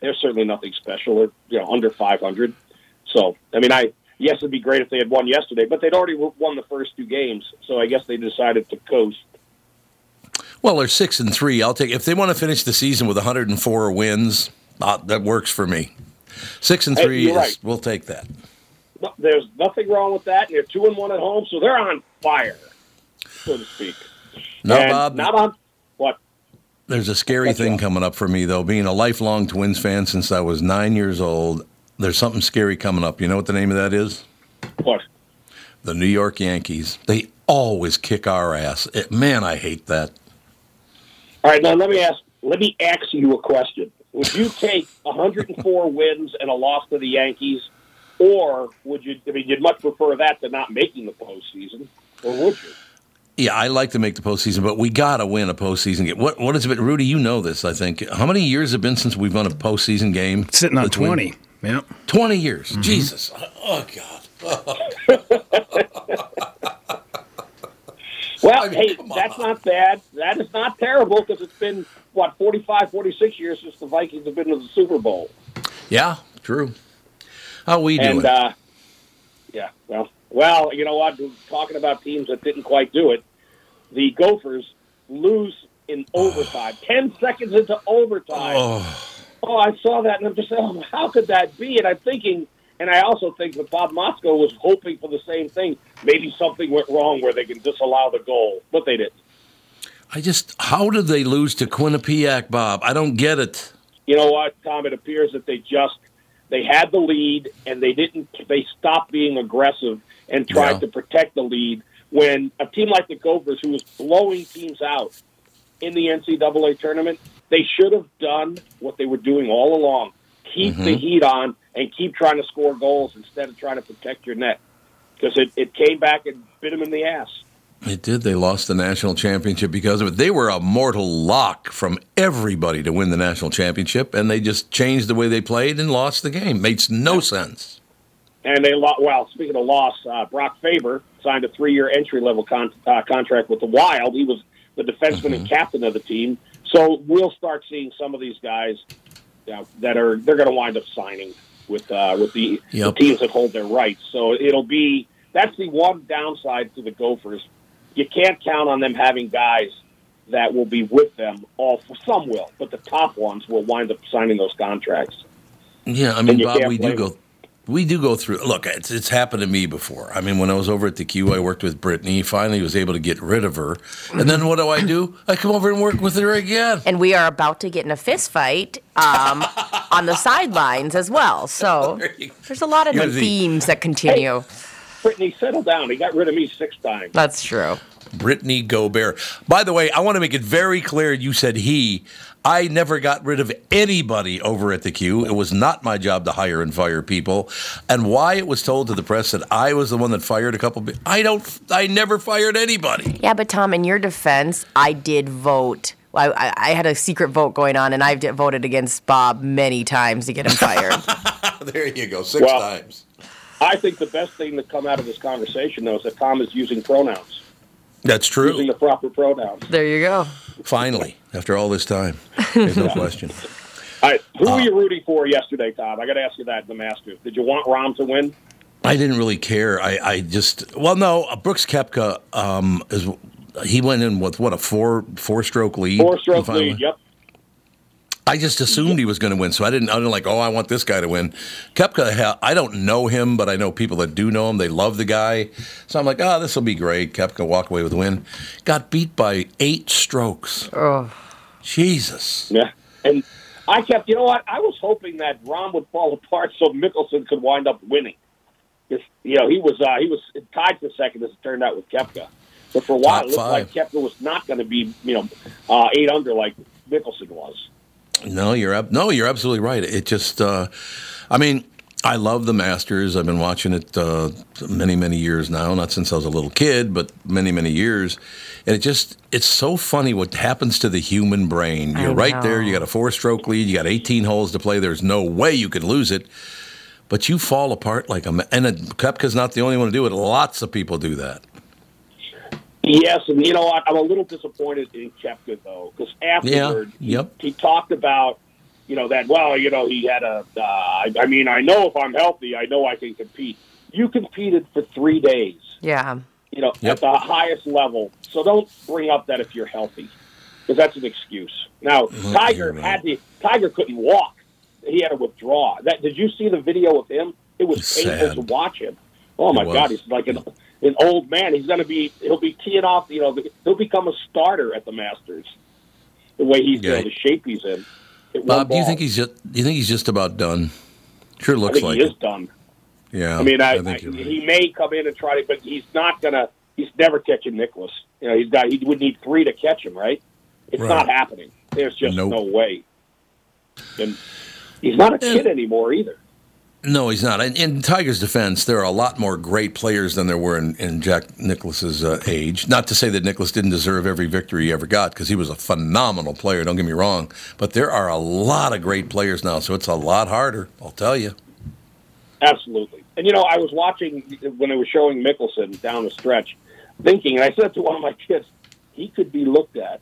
S9: they're certainly nothing special. They're you know under five hundred. So, I mean, I yes, it'd be great if they had won yesterday, but they'd already won the first two games. So I guess they decided to coast.
S2: Well, they're six and three. I'll take if they want to finish the season with 104 wins. Uh, that works for me. Six and three,
S9: you're
S2: is,
S9: right.
S2: we'll take that.
S9: No, there's nothing wrong with that. And they're two and one at home, so they're on fire, so to speak.
S2: No,
S9: And
S2: Bob,
S9: not on what?
S2: there's a scary
S9: What's
S2: thing coming up for me though. Being a lifelong Twins fan since I was nine years old, there's something scary coming up. You know what the name of that is?
S9: What?
S2: The New York Yankees. They always kick our ass. It, man, I hate that.
S9: All right, now let me ask. Let me ask you a question. Would you take 104 wins and a loss to the Yankees, or would you? I mean, you'd much prefer that to not making the postseason, or would you?
S2: Yeah, I like to make the postseason, but we got to win a postseason game. What what has it been, Rudy? You know this, I think. How many years have it been since we've won a postseason game?
S4: Sitting on
S2: The Twin-
S4: 20. Yep.
S2: 20 years.
S4: Mm-hmm.
S2: Jesus. Oh, God. [LAUGHS] [LAUGHS] [LAUGHS]
S9: Well,
S2: I mean,
S9: hey, that's
S2: on.
S9: not bad. That is not terrible because it's been what 45, 46 years since the Vikings have been to the Super Bowl.
S2: Yeah, true. How we doing?
S9: And uh, yeah, well, well, you know what? Talking about teams that didn't quite do it, the Gophers lose in [SIGHS] overtime, 10 seconds into overtime.
S2: Oh.
S9: Oh, I saw that, and I'm just saying, oh, how could that be? And I'm thinking, and I also think that Bob Motzko was hoping for the same thing. Maybe something went wrong where they can disallow the goal, but they didn't.
S2: I just, how did they lose to Quinnipiac, Bob? I don't get it.
S9: You know what, Tom? It appears that they just they had the lead and they didn't. They stopped being aggressive and tried
S2: Yeah.
S9: to protect the lead. When a team like the Gophers, who was blowing teams out in the NCAA tournament, they should have done what they were doing all along: keep the
S2: Mhm.
S9: heat on and keep trying to score goals instead of trying to protect your net. Because it, it came back and bit them in the ass.
S2: It did. They lost the national championship because of it. They were a mortal lock from everybody to win the national championship, and they just changed the way they played and lost the game. Makes no sense.
S9: And they lost. Well, speaking of loss, uh, Brock Faber signed a three-year entry-level con- uh, contract with the Wild. He was the defenseman and captain of the team. So we'll start seeing some of these guys know, that are they're going to wind up signing with uh, with the,
S2: Yep.
S9: the teams that hold their rights. So it'll be that's the one downside to the Gophers. You can't count on them having guys that will be with them. All some will, but the top ones will wind up signing those contracts.
S2: Yeah, I mean, Bob, we do
S9: blame
S2: go.
S9: Them.
S2: We do go through. Look, it's, it's happened to me before. I mean, when I was over at the Q, I worked with Brittany. Finally, was able to get rid of her, and then what do I do? I come over and work with her again.
S3: And we are about to get in a fist fight um, [LAUGHS] on the sidelines as well. So [LAUGHS] there's a lot of the
S2: the-
S3: themes that continue.
S9: Brittany, settle down. He got rid of me six times.
S3: That's true.
S2: Brittany Gobert. By the way, I want to make it very clear. You said he. I never got rid of anybody over at the Q. It was not my job to hire and fire people. And why it was told to the press that I was the one that fired a couple. Of, I don't. I never fired anybody.
S3: Yeah, but Tom, in your defense, I did vote. I, I, I had a secret vote going on, and I've voted against Bob many times to get him fired. [LAUGHS] [LAUGHS]
S2: there you go. Six
S9: Well,
S2: times.
S9: I think the best thing to come out of this conversation, though, is that Tom is using pronouns,
S2: That's true.
S9: using
S2: true.
S9: the proper pronouns.
S3: there you go.
S2: Finally, after all this time, [LAUGHS] there's no question.
S9: All right, who
S2: Uh,
S9: were you rooting for yesterday, Tom? I got to ask you that in the Masters. Did you want Rahm to win?
S2: I didn't really care. I, I just well, no. uh, Brooks Koepka um, is he went in with what a four four stroke lead.
S9: Four stroke
S2: Finally.
S9: lead. Yep.
S2: I just assumed he was going to win, so I didn't. I didn't like. Oh, I want this guy to win. Koepka, I don't know him, but I know people that do know him. They love the guy, so I'm like, oh, this will be great. Koepka walk away with a win. Got beat by eight strokes.
S3: Oh.
S2: Jesus.
S9: Yeah. And I kept, you know what? I was hoping that Rahm would fall apart so Mickelson could wind up winning. 'Cause, you know, he was uh, he was tied for second as it turned out with Koepka. But for a while,
S2: Top
S9: it looked like Koepka was not going to be, you know, uh, eight under like Mickelson was.
S2: No, you're no, you're absolutely right. It just, uh, I mean, I love the Masters. I've been watching it uh, many, many years now. Not since I was a little kid, but many, many years. And it just, it's so funny what happens to the human brain. You're right there. You got a four-stroke lead. You got 18 holes to play. There's no way you could lose it. But you fall apart like a. And Koepka's not the only one to do it. Lots of people do that.
S9: Yes, and you know what? I'm a little disappointed in Koepka though, because afterward,
S2: Yeah, yep.
S9: he talked about, you know, that well, you know, he had a. Uh, I, I mean, I know if I'm healthy, I know I can compete. You competed for three days,
S3: Yeah.
S9: you know,
S2: Yep.
S9: at the highest level. So don't bring up that if you're healthy, because that's an excuse. Now, Tiger
S2: you're
S9: had to. Tiger couldn't walk. He had to withdraw. That did you see the video of him? It was
S2: It's
S9: painful
S2: sad.
S9: to watch him. Oh my God, he's like an an old man. He's going to be. He'll be teeing off. You know, he'll become a starter at the Masters. The way he's
S2: Yeah.
S9: you know, the shape he's in. It
S2: Bob, do you think he's just? Do you think he's just about done? Sure
S9: I
S2: looks like
S9: he is done.
S2: Yeah.
S9: I mean, I,
S2: think
S9: I,
S2: right.
S9: he may come in and try to, but he's not going to. He's never catching Nicklaus. You know, he's got. He would need three to catch him, right? It's
S2: Right.
S9: not happening. There's just
S2: Nope.
S9: no way. And he's not a kid anymore either.
S2: No, he's not. In, in Tiger's defense, there are a lot more great players than there were in, in Jack Nicklaus's uh, age. Not to say that Nicklaus didn't deserve every victory he ever got, because he was a phenomenal player. Don't get me wrong, but there are a lot of great players now, so it's a lot harder. I'll tell you.
S9: Absolutely. And you know, I was watching when they were showing Mickelson down the stretch, thinking, and I said to one of my kids, he could be looked at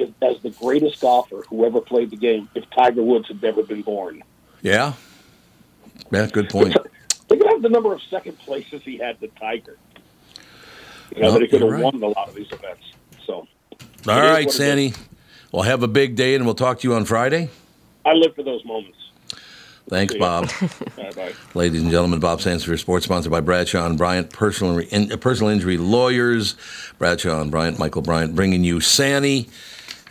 S9: as the greatest golfer who ever played the game if Tiger Woods had never been born.
S2: Yeah. Yeah. Good point.
S9: Think about the number of second places he had the Tiger. You know, that he could have
S2: right.
S9: won a lot of these events. So,
S2: All right, Sandy. Well, have a big day, and we'll talk to you on Friday.
S9: I live for those moments.
S2: Thanks, Bob. [LAUGHS]
S9: Bye bye.
S2: Ladies and gentlemen, Bob Sands for Sports, sponsored by Bradshaw and Bryant, personal, in, personal injury lawyers. Bradshaw and Bryant, Michael Bryant, bringing you Sandy.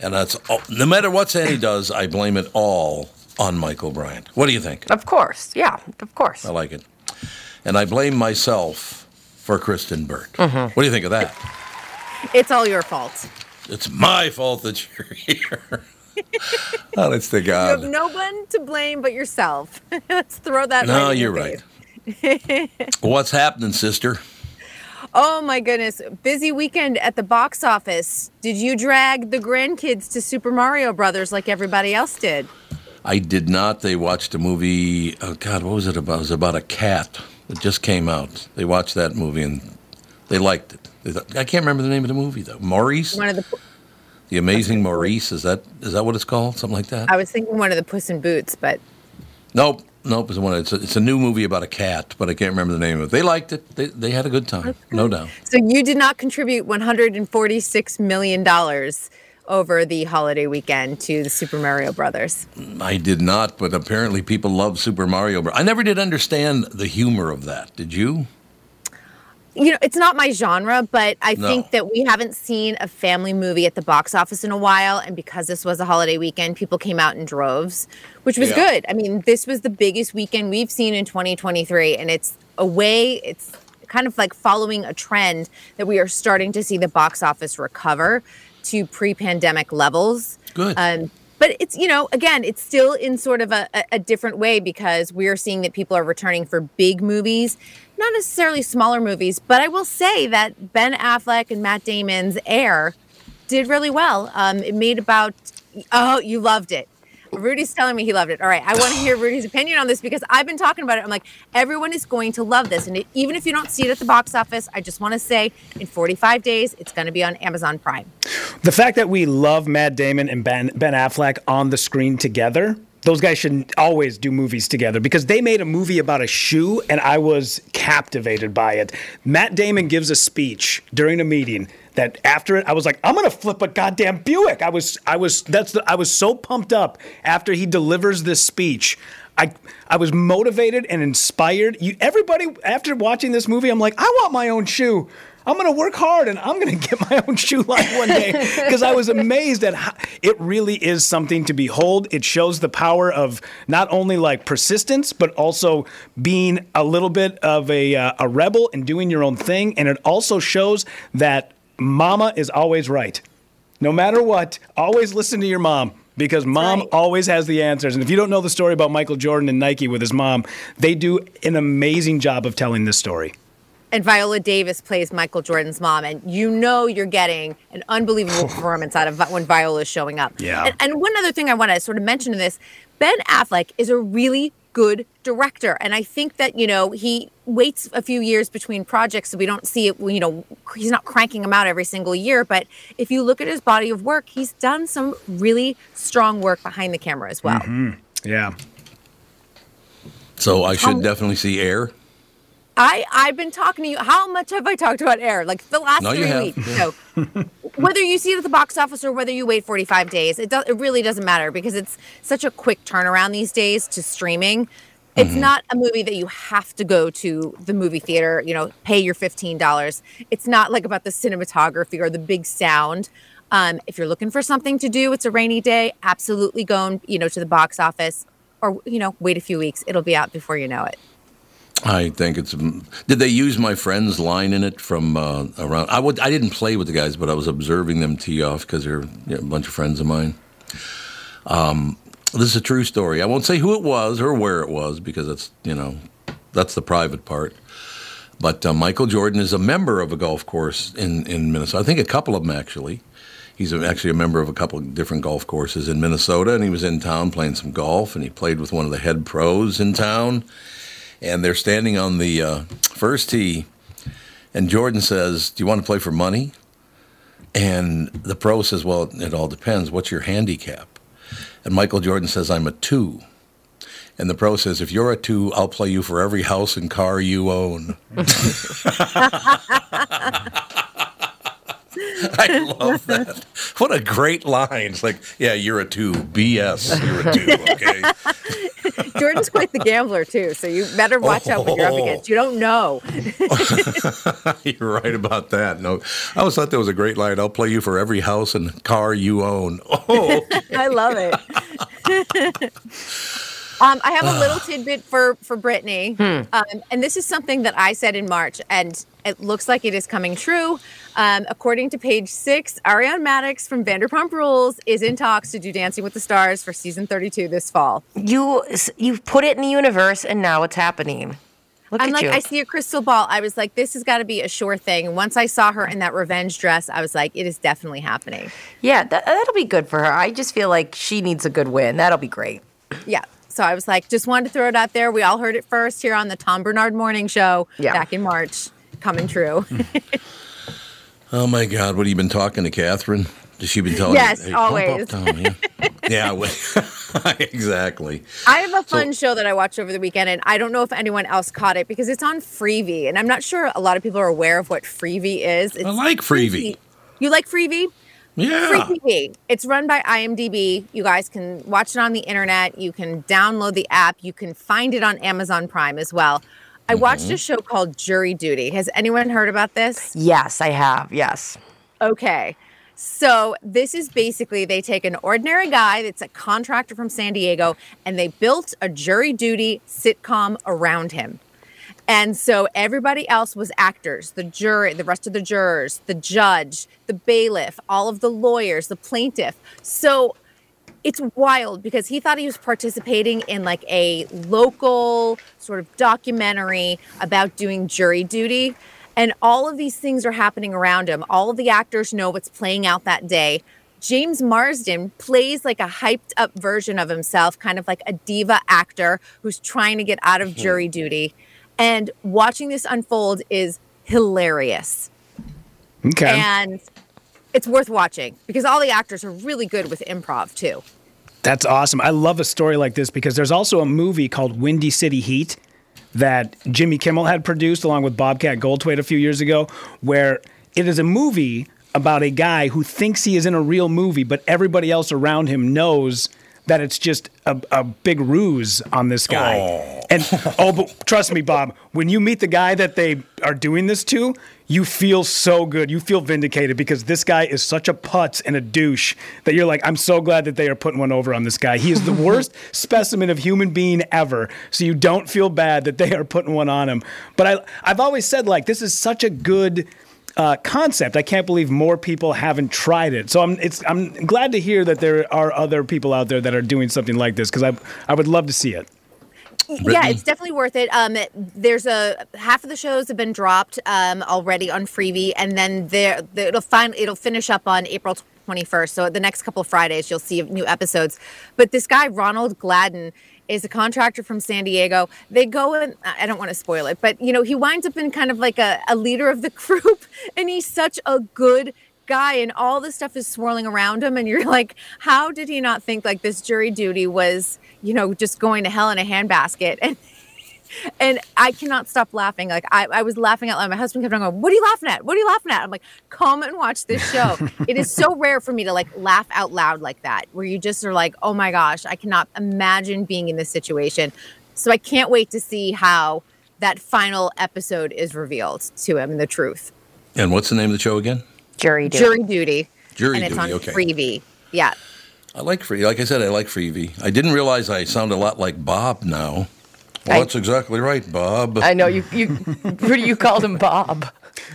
S2: And that's all, no matter what Sandy does, I blame it all on Michael Bryant. What do you think?
S3: Of course, yeah, of course.
S2: I like it. And I blame myself for Kristyn Burtt.
S3: Mhm.
S2: What do you think of that?
S10: It's all your fault.
S2: It's my fault that you're [LAUGHS] here. [LAUGHS] Honest to
S10: You have no one to blame but yourself. [LAUGHS] Let's throw that.
S2: No,
S10: right
S2: you're right. What's happening, sister?
S10: oh my goodness! Busy weekend at the box office. Did you drag the grandkids to Super Mario Brothers like everybody else did?
S2: I did not. They watched a movie. Oh God, what was it about? It was about a cat that just came out. They watched that movie and they liked it. They thought, I can't remember the name of the movie though. Maurice,
S10: One of the.
S2: the Amazing Maurice. Is that is that what it's called? Something like that.
S10: I was thinking one of the Puss in Boots, but
S2: Nope, nope. It's, one, it's, a, it's a new movie about a cat, but I can't remember the name of it. They liked it. They, they had a good time, no doubt.
S10: so you did not contribute 146 million dollars over the holiday weekend to the Super Mario Brothers.
S2: I did not, but apparently people love Super Mario. Bros. I never did understand the humor of that. Did you?
S10: you know, it's not my genre, but I
S2: No.
S10: think that we haven't seen a family movie at the box office in a while. And because this was a holiday weekend, people came out in droves, which was
S11: Yeah.
S10: good. I mean, this was the biggest weekend we've seen in 2023. And it's a way, it's kind of like following a trend that we are starting to see the box office recover to pre pandemic levels.
S2: Good.
S10: Um, but it's you know again it's still in sort of a, a- different way because we are seeing that people are returning for big movies not necessarily smaller movies but i will say that ben affleck and matt damon's air did really well um, it made about oh you loved it rudy's telling me he loved it. All right i want to hear [SIGHS] rudy's opinion on this because i've been talking about it. I'm like everyone is going to love this. And it, even if you don't see it at the box office i just want to say in 45 days it's going to be on amazon prime.
S4: The fact that we love Matt Damon and Ben, ben Affleck on the screen together, those guys should always do movies together because they made a movie about a shoe and I was captivated by it. Matt Damon gives a speech during a meeting that after it I was like I'm going to flip a goddamn Buick. I was I was that's the, I was so pumped up after he delivers this speech. I I was motivated and inspired. You everybody after watching this movie I'm like I want my own shoe. I'm going to work hard and I'm going [LAUGHS] to get my own shoe line one day [LAUGHS] because I was amazed at how it really is something to behold. It shows the power of not only like persistence, but also being a little bit of a, uh, a rebel and doing your own thing. And it also shows that mama is always right. No matter what, always listen to your mom because mom always has the answers. And if you don't know the story about Michael Jordan and Nike with his mom, they do an amazing job of telling this story.
S10: and Viola Davis plays Michael Jordan's mom, and you know you're getting an unbelievable [LAUGHS] performance out of when Viola is showing up.
S11: Yeah.
S10: And, and one other thing I want to sort of mention in this, Ben Affleck is a really good director, and I think that you know he waits a few years between projects, so we don't see it. You know, he's not cranking them out every single year. But if you look at his body of work, he's done some really strong work behind the camera as well.
S4: hmm Yeah.
S2: So I should
S10: Um,
S2: definitely see Air.
S10: I I've been talking to you. How much have I talked about Air? Like the last
S2: No,
S10: three
S2: have.
S10: weeks. So [LAUGHS] whether you see it at the box office or whether you wait 45 days, it does. It really doesn't matter because it's such a quick turnaround these days to streaming. It's
S2: Mm-hmm.
S11: Mhm.
S10: not a movie that you have to go to the movie theater. You know, pay your fifteen dollars. It's not like about the cinematography or the big sound. Um, if you're looking for something to do, it's a rainy day. Absolutely go, and, you know, to the box office, or you know, wait a few weeks. It'll be out before you know it.
S2: I think it's. Did they use my friend's line in it from uh, around? I would. I didn't play with the guys, but I was observing them tee off because they're you know, a bunch of friends of mine. Um, this is a true story. I won't say who it was or where it was because that's you know that's the private part. But uh, Michael Jordan is a member of a golf course in in Minnesota. I think a couple of them actually. He's actually a member of a couple of different golf courses in Minnesota, and he was in town playing some golf, and he played with one of the head pros in town and they're standing on the uh, first tee, and Jordan says, "Do you want to play for money?" And the pro says, "Well, it all depends. What's your handicap?" And Michael Jordan says, "I'm a two. And the pro says, "If you're a two, I'll play you for every house and car you own." [LAUGHS] [LAUGHS] [LAUGHS] I love that. What a great line. It's like, yeah, you're a two. BS. You're a two. Okay. [LAUGHS]
S10: Jordan's quite the gambler too, so you better watch out what you're up
S2: Oh.
S10: against. You don't know. [LAUGHS]
S2: you're right about that. No, I always thought that was a great line. I'll play you for every house and car you own. Oh,
S10: I love it. Um, I have a little [SIGHS] tidbit for for Brittany, um, and this is something that I said in March, and it looks like it is coming true. Um, according to page six, Ariana Madix from Vanderpump Rules is in talks to do Dancing with the Stars for season 32 this fall.
S3: You you put it in the universe, and now it's happening. Look
S10: I'm
S3: at
S10: like,
S3: you.
S10: I see a crystal ball. I was like, this has got to be a sure thing. Once I saw her in that revenge dress, I was like, it is definitely happening.
S3: yeah, that, that'll be good for her. I just feel like she needs a good win. That'll be great.
S10: Yeah. So I was like, just wanted to throw it out there. We all heard it first here on the Tom Barnard Morning Show
S3: Yeah.
S10: back in March. Coming true. Hmm. [LAUGHS]
S2: oh my God! What have you been talking to Catherine? Has she been telling
S10: Yes,
S2: you? up,
S10: always.
S2: Tom, yeah, [LAUGHS] yeah well, [LAUGHS] exactly.
S10: I have a fun
S2: So-
S10: show that I watched over the weekend, and I don't know if anyone else caught it because it's on Freevee, and I'm not sure a lot of people are aware of what Freevee is. It's
S2: I like Freevee.
S10: You like Freevee?
S2: Yeah.
S10: Free TV. It's run by IMDb. You guys can watch it on the internet. You can download the app. You can find it on Amazon Prime as well. I mm-hmm. watched a show called Jury Duty. Has anyone heard about this?
S3: Yes, I have. Yes.
S10: Okay. So this is basically they take an ordinary guy that's a contractor from San Diego and they built a jury duty sitcom around him. And so everybody else was actors, the jury, the rest of the jurors, the judge, the bailiff, all of the lawyers, the plaintiff. So it's wild because he thought he was participating in like a local sort of documentary about doing jury duty. And all of these things are happening around him. All of the actors know what's playing out that day. James Marsden plays like a hyped up version of himself, kind of like a diva actor who's trying to get out of hmm. jury duty. And watching this unfold is hilarious.
S4: Okay.
S10: And it's worth watching because all the actors are really good with improv too.
S4: That's awesome. I love a story like this because there's also a movie called Windy City Heat that Jimmy Kimmel had produced along with Bobcat Goldthwait a few years ago, where it is a movie about a guy who thinks he is in a real movie, but everybody else around him knows that it's just a, a big ruse on this guy. Oh. And oh, but trust me, Bob, when you meet the guy that they are doing this to, you feel so good. You feel vindicated because this guy is such a putz and a douche that you're like, I'm so glad that they are putting one over on this guy. He is the [LAUGHS] worst specimen of human being ever. So you don't feel bad that they are putting one on him. But I, I've always said like this is such a good uh, concept. I can't believe more people haven't tried it. So I'm it's I'm glad to hear that there are other people out there that are doing something like this because I I would love to see it.
S10: Yeah, it's definitely worth it. Um, there's a half of the shows have been dropped um, already on Freevee, and then there it'll fin- it'll finish up on April 21st. So the next couple of Fridays, you'll see new episodes. But this guy Ronald Gladden is a contractor from San Diego. They go and I don't want to spoil it, but you know he winds up in kind of like a, a leader of the [LAUGHS] group, and he's such a good guy and all this stuff is swirling around him and you're [LAUGHS] like how did he not think like this jury duty was you know just going to hell in a handbasket [LAUGHS] and and I cannot stop laughing. Like I, I was laughing out loud. My husband kept on going, "What are you laughing at? What are you laughing at?" I'm like, "Come and watch this show." [LAUGHS] it is so rare for me to like laugh out loud like that, where you just are like, "Oh my gosh, I cannot imagine being in this situation." So I can't wait to see how that final episode is revealed to him and the truth.
S2: And what's the name of the show again?
S3: Jury
S10: Jury duty.
S2: Jury Duty.
S10: and it's
S2: Duty,
S10: on
S2: okay.
S10: Freevee. Yeah.
S2: I like free. Like I said, I like Freevee. I didn't realize I sound a lot like Bob now. Well,
S3: I-
S2: that's exactly right, Bob.
S3: I know you. You, you called him Bob.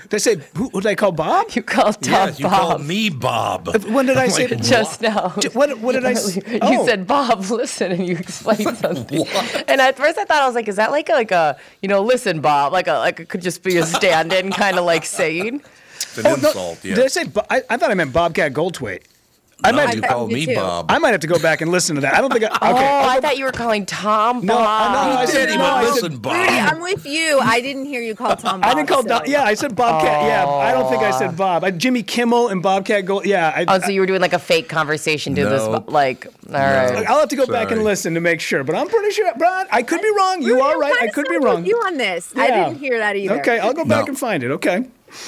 S4: They say who? Who they call Bob?
S3: You called Tom
S2: Yes, you
S3: Bob.
S2: called me Bob.
S4: Uh, when did I say
S2: Like,
S3: Just now.
S4: What, what did I [LAUGHS] say?
S3: You
S4: Oh.
S3: said, Bob, listen, and you explained [LAUGHS] something. And at first I thought I was like, is that like a, like a, you know, listen, Bob, like a, like it could just be a stand-in kind of like saying.
S2: It's an
S4: Oh, no.
S2: insult. Yeah.
S4: Did I say? I, I thought I meant Bobcat Goldthwait. I
S2: No,
S4: might.
S2: you
S10: I
S2: called me
S10: too.
S2: Bob.
S4: I might have to go back and listen to that. I don't think. I, [LAUGHS] oh, okay.
S3: oh,
S4: I'll
S3: I
S4: go-
S3: thought you were calling Tom
S4: No,
S3: Bob.
S4: no, I
S2: He
S4: said
S2: did,
S4: no,
S2: but
S4: I said-
S2: listen, Bob.
S10: Rudy, I'm with you. I didn't hear you call Tom Bob. [LAUGHS]
S4: I didn't call.
S10: so-
S4: Bob. Yeah, I said Bobcat. Yeah, I don't think I said Bob. I, Jimmy Kimmel and Bobcat Gold. Yeah. I,
S3: Oh, so you were doing like a fake conversation to this,
S2: No.
S3: like, all right.
S4: I'll have to go back and listen to make sure, but I'm pretty sure, Brian. I could be wrong. You
S10: Rudy,
S4: are right. I could be
S10: siding with
S4: wrong.
S10: You on this? I didn't hear that either.
S4: Okay, I'll go back
S2: No.
S4: and find it. Okay.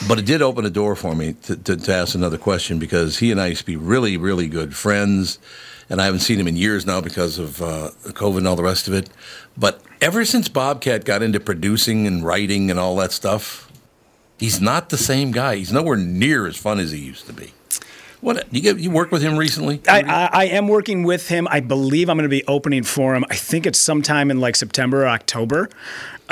S2: But it did open a door for me to, to, to ask another question because he and I used to be really, really good friends. And I haven't seen him in years now because of uh, COVID and all the rest of it. But ever since Bobcat got into producing and writing and all that stuff, he's not the same guy. He's nowhere near as fun as he used to be. What you get? You worked with him recently?
S4: I, I, I am working with him. I believe I'm going to be opening for him. I think it's sometime in like September or October.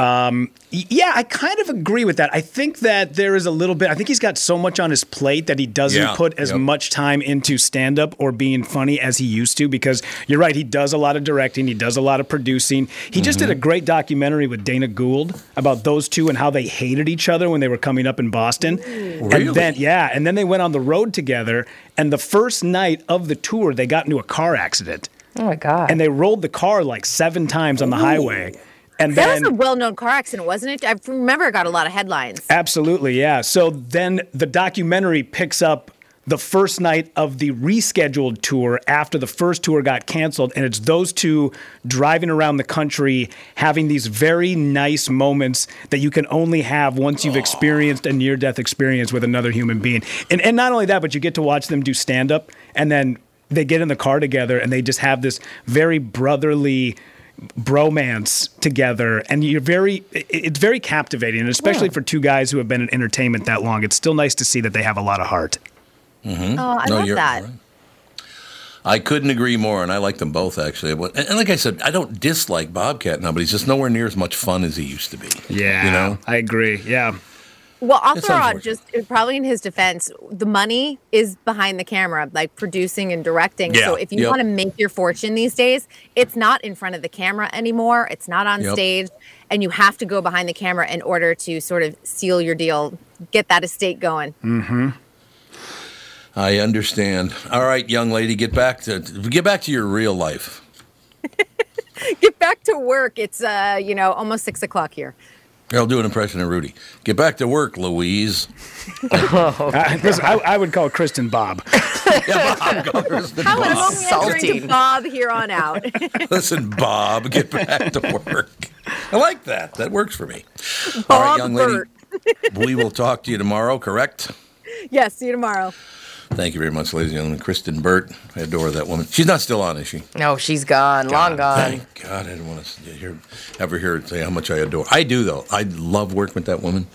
S4: Um, yeah, I kind of agree with that. I think that there is a little bit. I think he's got so much on his plate that he doesn't
S2: Yeah,
S4: put as
S2: yep.
S4: much time into stand up or being funny as he used to. Because you're right, he does a lot of directing, he does a lot of producing. He just did a great documentary with Dana Gould about those two and how they hated each other when they were coming up in Boston.
S2: Really?
S4: And then yeah, and then they went on the road together. And the first night of the tour, they got into a car accident.
S3: Oh my god.
S4: And they rolled the car like seven times on the highway. And
S10: That
S4: then
S10: was a well-known car accident, wasn't it? I remember it got a lot of headlines.
S4: Absolutely, yeah. So then the documentary picks up the first night of the rescheduled tour after the first tour got canceled, and it's those two driving around the country having these very nice moments that you can only have once you've experienced a near death experience with another human being. And, and not only that, but you get to watch them do stand up, and then they get in the car together and they just have this very brotherly bromance together and you're very it's very captivating and especially for two guys who have been in entertainment that long it's still nice to see that they have a lot of heart
S2: Mm-hmm.
S10: Oh, I love that.
S2: I couldn't agree more, and I like them both actually. And, and like I said, I don't dislike Bobcat now, but he's just nowhere near as much fun as he used to be.
S4: yeah
S2: you know.
S4: i agree yeah
S10: Well, I'll
S2: It's
S10: throw out
S2: unfortunate.
S10: just probably in his defense, the money is behind the camera, like producing and directing.
S2: Yeah,
S10: So if you
S2: yep.
S10: want to make your fortune these days, it's not in front of the camera anymore. It's not on
S2: Yep.
S10: stage, and you have to go behind the camera in order to sort of seal your deal, get that estate going.
S2: Mm-hmm. I understand. All right, young lady, get back to get back to your real life. [LAUGHS]
S10: Get back to work. It's uh, you know, almost six o'clock here.
S2: I'll do an impression of Rudy. Get back to work, Louise. [LAUGHS]
S4: Uh, listen, I, I would call kristyn bob [LAUGHS]
S10: How insulting to Bob here on out. [LAUGHS]
S2: Listen, Bob, get back to work. I like that. That works for me. All
S10: Bob
S2: right, young lady. We will talk to you tomorrow, correct?
S10: yes. See you tomorrow.
S2: Thank you very much, ladies and gentlemen. Kristyn Burtt. I adore that woman. She's not still on, is she?
S3: No, she's gone, long gone.
S2: Thank God, I didn't want to hear, ever hear her say how much I adore. I do, though. I love working with that woman.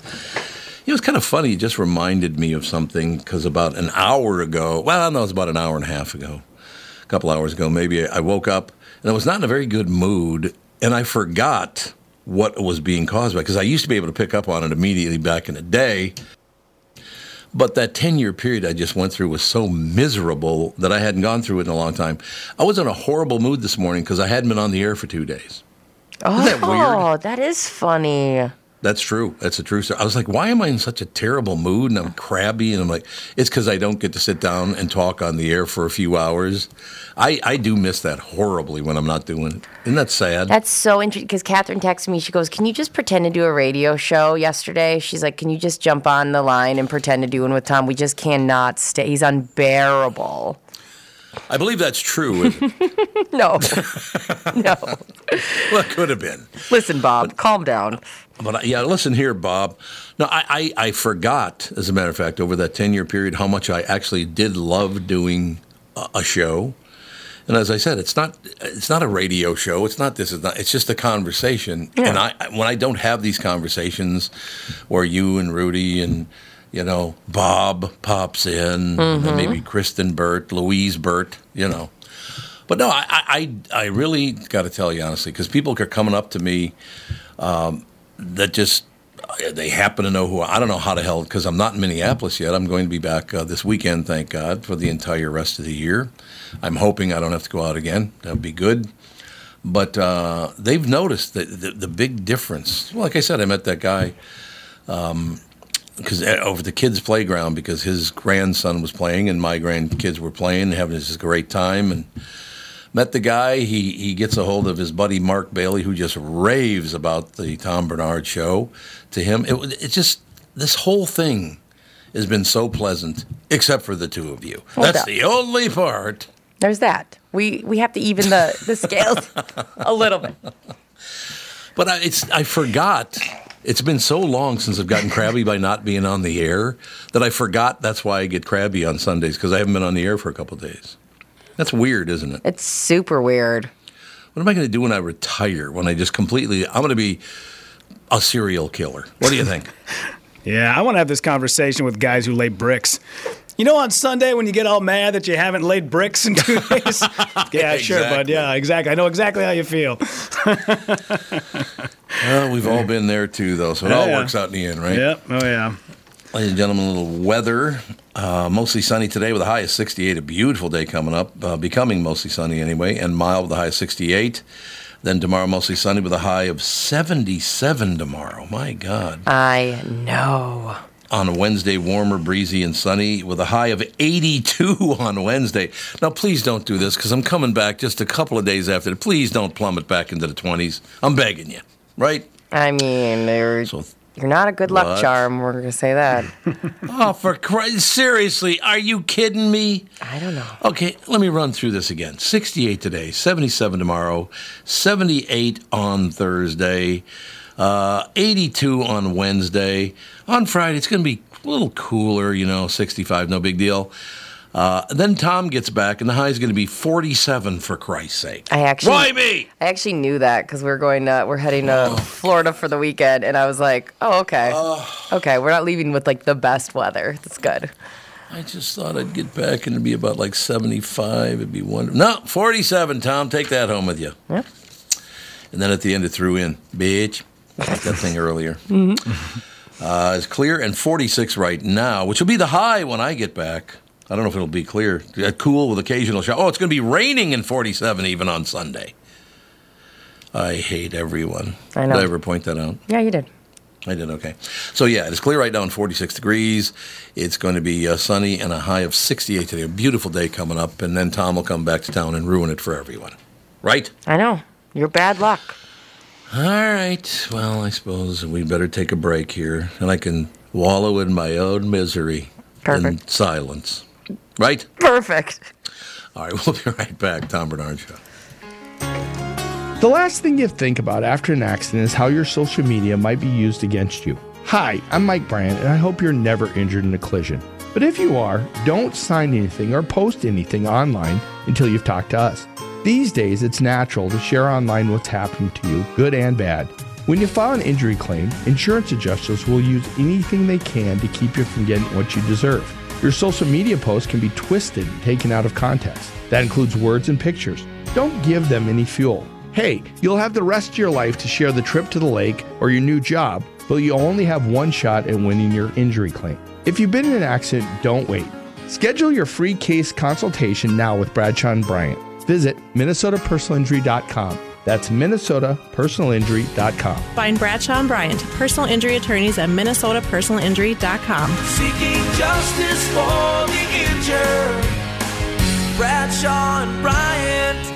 S2: It was kind of funny. It just reminded me of something because about an hour ago, well, no, it was about an hour and a half ago, a couple hours ago, maybe, I woke up and I was not in a very good mood and I forgot what was being caused by because I used to be able to pick up on it immediately back in the day. But that 10 year period I just went through was so miserable that I hadn't gone through it in a long time. I was in a horrible mood this morning because I hadn't been on the air for two days.
S3: Oh,
S2: that weird?
S3: Oh, that is funny.
S2: That's true. That's a true story. I was like, why am I in such a terrible mood? And I'm crabby. And I'm like, it's because I don't get to sit down and talk on the air for a few hours. I, I do miss that horribly when I'm not doing it. Isn't that sad?
S3: That's so interesting because Catherine texted me. She goes, Can you just pretend to do a radio show yesterday? She's like, Can you just jump on the line and pretend to do one with Tom? We just cannot stay. He's unbearable.
S2: I believe that's true. [LAUGHS]
S3: no. [LAUGHS] no.
S2: well, it could have been.
S3: Listen, Bob, calm down.
S2: But I- yeah, listen here, Bob. No, I, I, I forgot, as a matter of fact, over that 10 year period, how much I actually did love doing a, a show. And as I said, it's not it's not a radio show. It's not this. It's not. It's just a conversation. And I when I don't have these conversations, where you and Rudy and you know Bob pops in, and
S3: Mhm.
S2: maybe Kristyn Burtt, Louise Burtt, you know. But no, I I, I I really got to tell you honestly, because people are coming up to me um, that just they happen to know who I don't know how the hell because I'm not in Minneapolis yet. I'm going to be back uh, this weekend, thank God, for the entire rest of the year. I'm hoping I don't have to go out again. That would be good. But uh, they've noticed the, the the big difference. Well, like I said, I met that guy because over the kids' playground because his grandson was playing and my grandkids were playing, having this great time and met the guy. He he gets a hold of his buddy Mark Bailey, who just raves about the Tom Barnard show. To him, it it just this whole thing has been so pleasant, except for the two of you.
S3: Hold
S2: That's
S3: up.
S2: the only part.
S3: There's that. We we have to even the, the scales a little bit.
S2: But I, it's I forgot. It's been so long since I've gotten crabby by not being on the air that I forgot that's why I get crabby on Sundays because I haven't been on the air for a couple of days. That's weird, isn't it?
S3: It's super weird.
S2: What am I going to do when I retire? When I just completely, I'm going to be a serial killer. What do you think? [LAUGHS]
S4: Yeah, I want to have this conversation with guys who lay bricks. You know, on Sunday when you get all mad that you haven't laid bricks in two [LAUGHS] days? yeah, sure, bud. Yeah, exactly. I know exactly how you feel. [LAUGHS]
S2: well, we've all been there too, though, so it all
S4: Yeah.
S2: works out in the end, right?
S4: Yep. Oh, yeah.
S2: Ladies and gentlemen, a little weather. Uh, mostly sunny today with a high of 68. A beautiful day coming up, uh, becoming mostly sunny anyway, and mild with a high of 68. Then tomorrow, mostly sunny with a high of 77 tomorrow. My God.
S3: I know.
S2: On Wednesday, warmer, breezy, and sunny with a high of 82 [LAUGHS] on Wednesday. Now, please don't do this because I'm coming back just a couple of days after. Please don't plummet back into the 20s. I'm begging you, right?
S3: I mean, you're, you're not a good luck
S2: What?
S3: charm. We're gonna say that. [LAUGHS]
S2: Oh, for Christ! Seriously, are you kidding me?
S3: I don't know.
S2: Okay, let me run through this again. 68 today, 77 tomorrow, 78 on Thursday, uh, 82 on Wednesday. On Friday, it's going to be a little cooler, you know, 65, no big deal. Uh, then Tom gets back, and the high is going to be 47 for Christ's sake.
S3: I actually,
S2: Why me?
S3: I actually knew that because we're going to, we're heading to Florida for the weekend, and I was like, oh, okay, okay, we're not leaving with like the best weather. That's good.
S2: I just thought I'd get back and it'd be about like 75. It'd be wonderful. No, 47, Tom. Take that home with you.
S3: Yeah.
S2: And then at the end, it threw in, bitch. Like that thing earlier. [LAUGHS]
S3: Mm-hmm.
S2: Uh, it's clear and 46 right now, which will be the high when I get back. I don't know if it'll be clear. Cool with occasional shower. Oh, it's going to be raining in 47 even on Sunday. I hate everyone.
S3: I know.
S2: Did I ever point that out?
S3: Yeah, you did.
S2: I did okay. So yeah, it's clear right now, in 46 degrees. It's going to be uh, sunny and a high of 68 today. A beautiful day coming up, and then Tom will come back to town and ruin it for everyone. Right?
S3: I know. You're bad luck.
S2: All right. Well, I suppose we better take a break here, and I can wallow in my own misery in silence. Right?
S3: Perfect.
S2: All right, [LAUGHS] we'll be right back. Tom Barnard Show.
S11: The last thing you think about after an accident is how your social media might be used against you. Hi, I'm Mike Bryant, and I hope you're never injured in a collision. But if you are, don't sign anything or post anything online until you've talked to us. These days, it's natural to share online what's happened to you, good and bad. When you file an injury claim, insurance adjusters will use anything they can to keep you from getting what you deserve. Your social media posts can be twisted and taken out of context. That includes words and pictures. Don't give them any fuel. Hey, you'll have the rest of your life to share the trip to the lake or your new job, but you only have one shot at winning your injury claim. If you've been in an accident, don't wait. Schedule your free case consultation now with Bradshaw and Bryant. Visit minnesotapersonalinjury.com. That's minnesotapersonalinjury.com.
S12: Find Bradshaw and Bryant, personal injury attorneys at minnesotapersonalinjury.com.
S13: Seeking justice for the injured. Bradshaw and Bryant.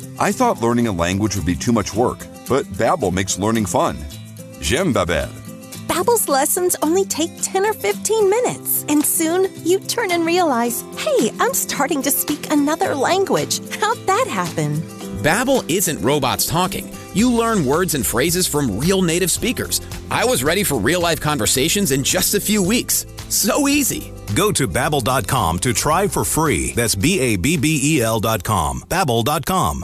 S14: I thought learning a language would be too much work, but Babbel makes learning fun. J'aime Babbel.
S15: Babbel's lessons only take 10 or 15 minutes, and soon you turn and realize, "Hey, I'm starting to speak another language. How'd that happen?"
S16: Babbel isn't robots talking. You learn words and phrases from real native speakers. I was ready for real-life conversations in just a few weeks. So easy.
S17: Go to babbel.com to try for free. That's B A B B E L dot com. Babbel.com.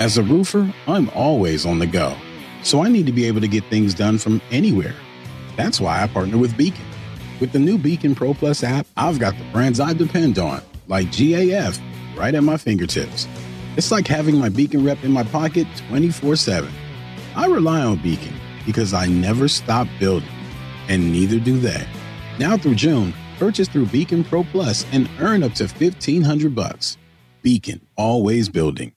S18: As a roofer, I'm always on the go, so I need to be able to get things done from anywhere. That's why I partner with Beacon. With the new Beacon Pro Plus app, I've got the brands I depend on, like GAF, right at my fingertips. It's like having my Beacon rep in my pocket 24 7. I rely on Beacon because I never stop building, and neither do they. Now through June, purchase through Beacon Pro Plus and earn up to 1500 bucks. Beacon, always building.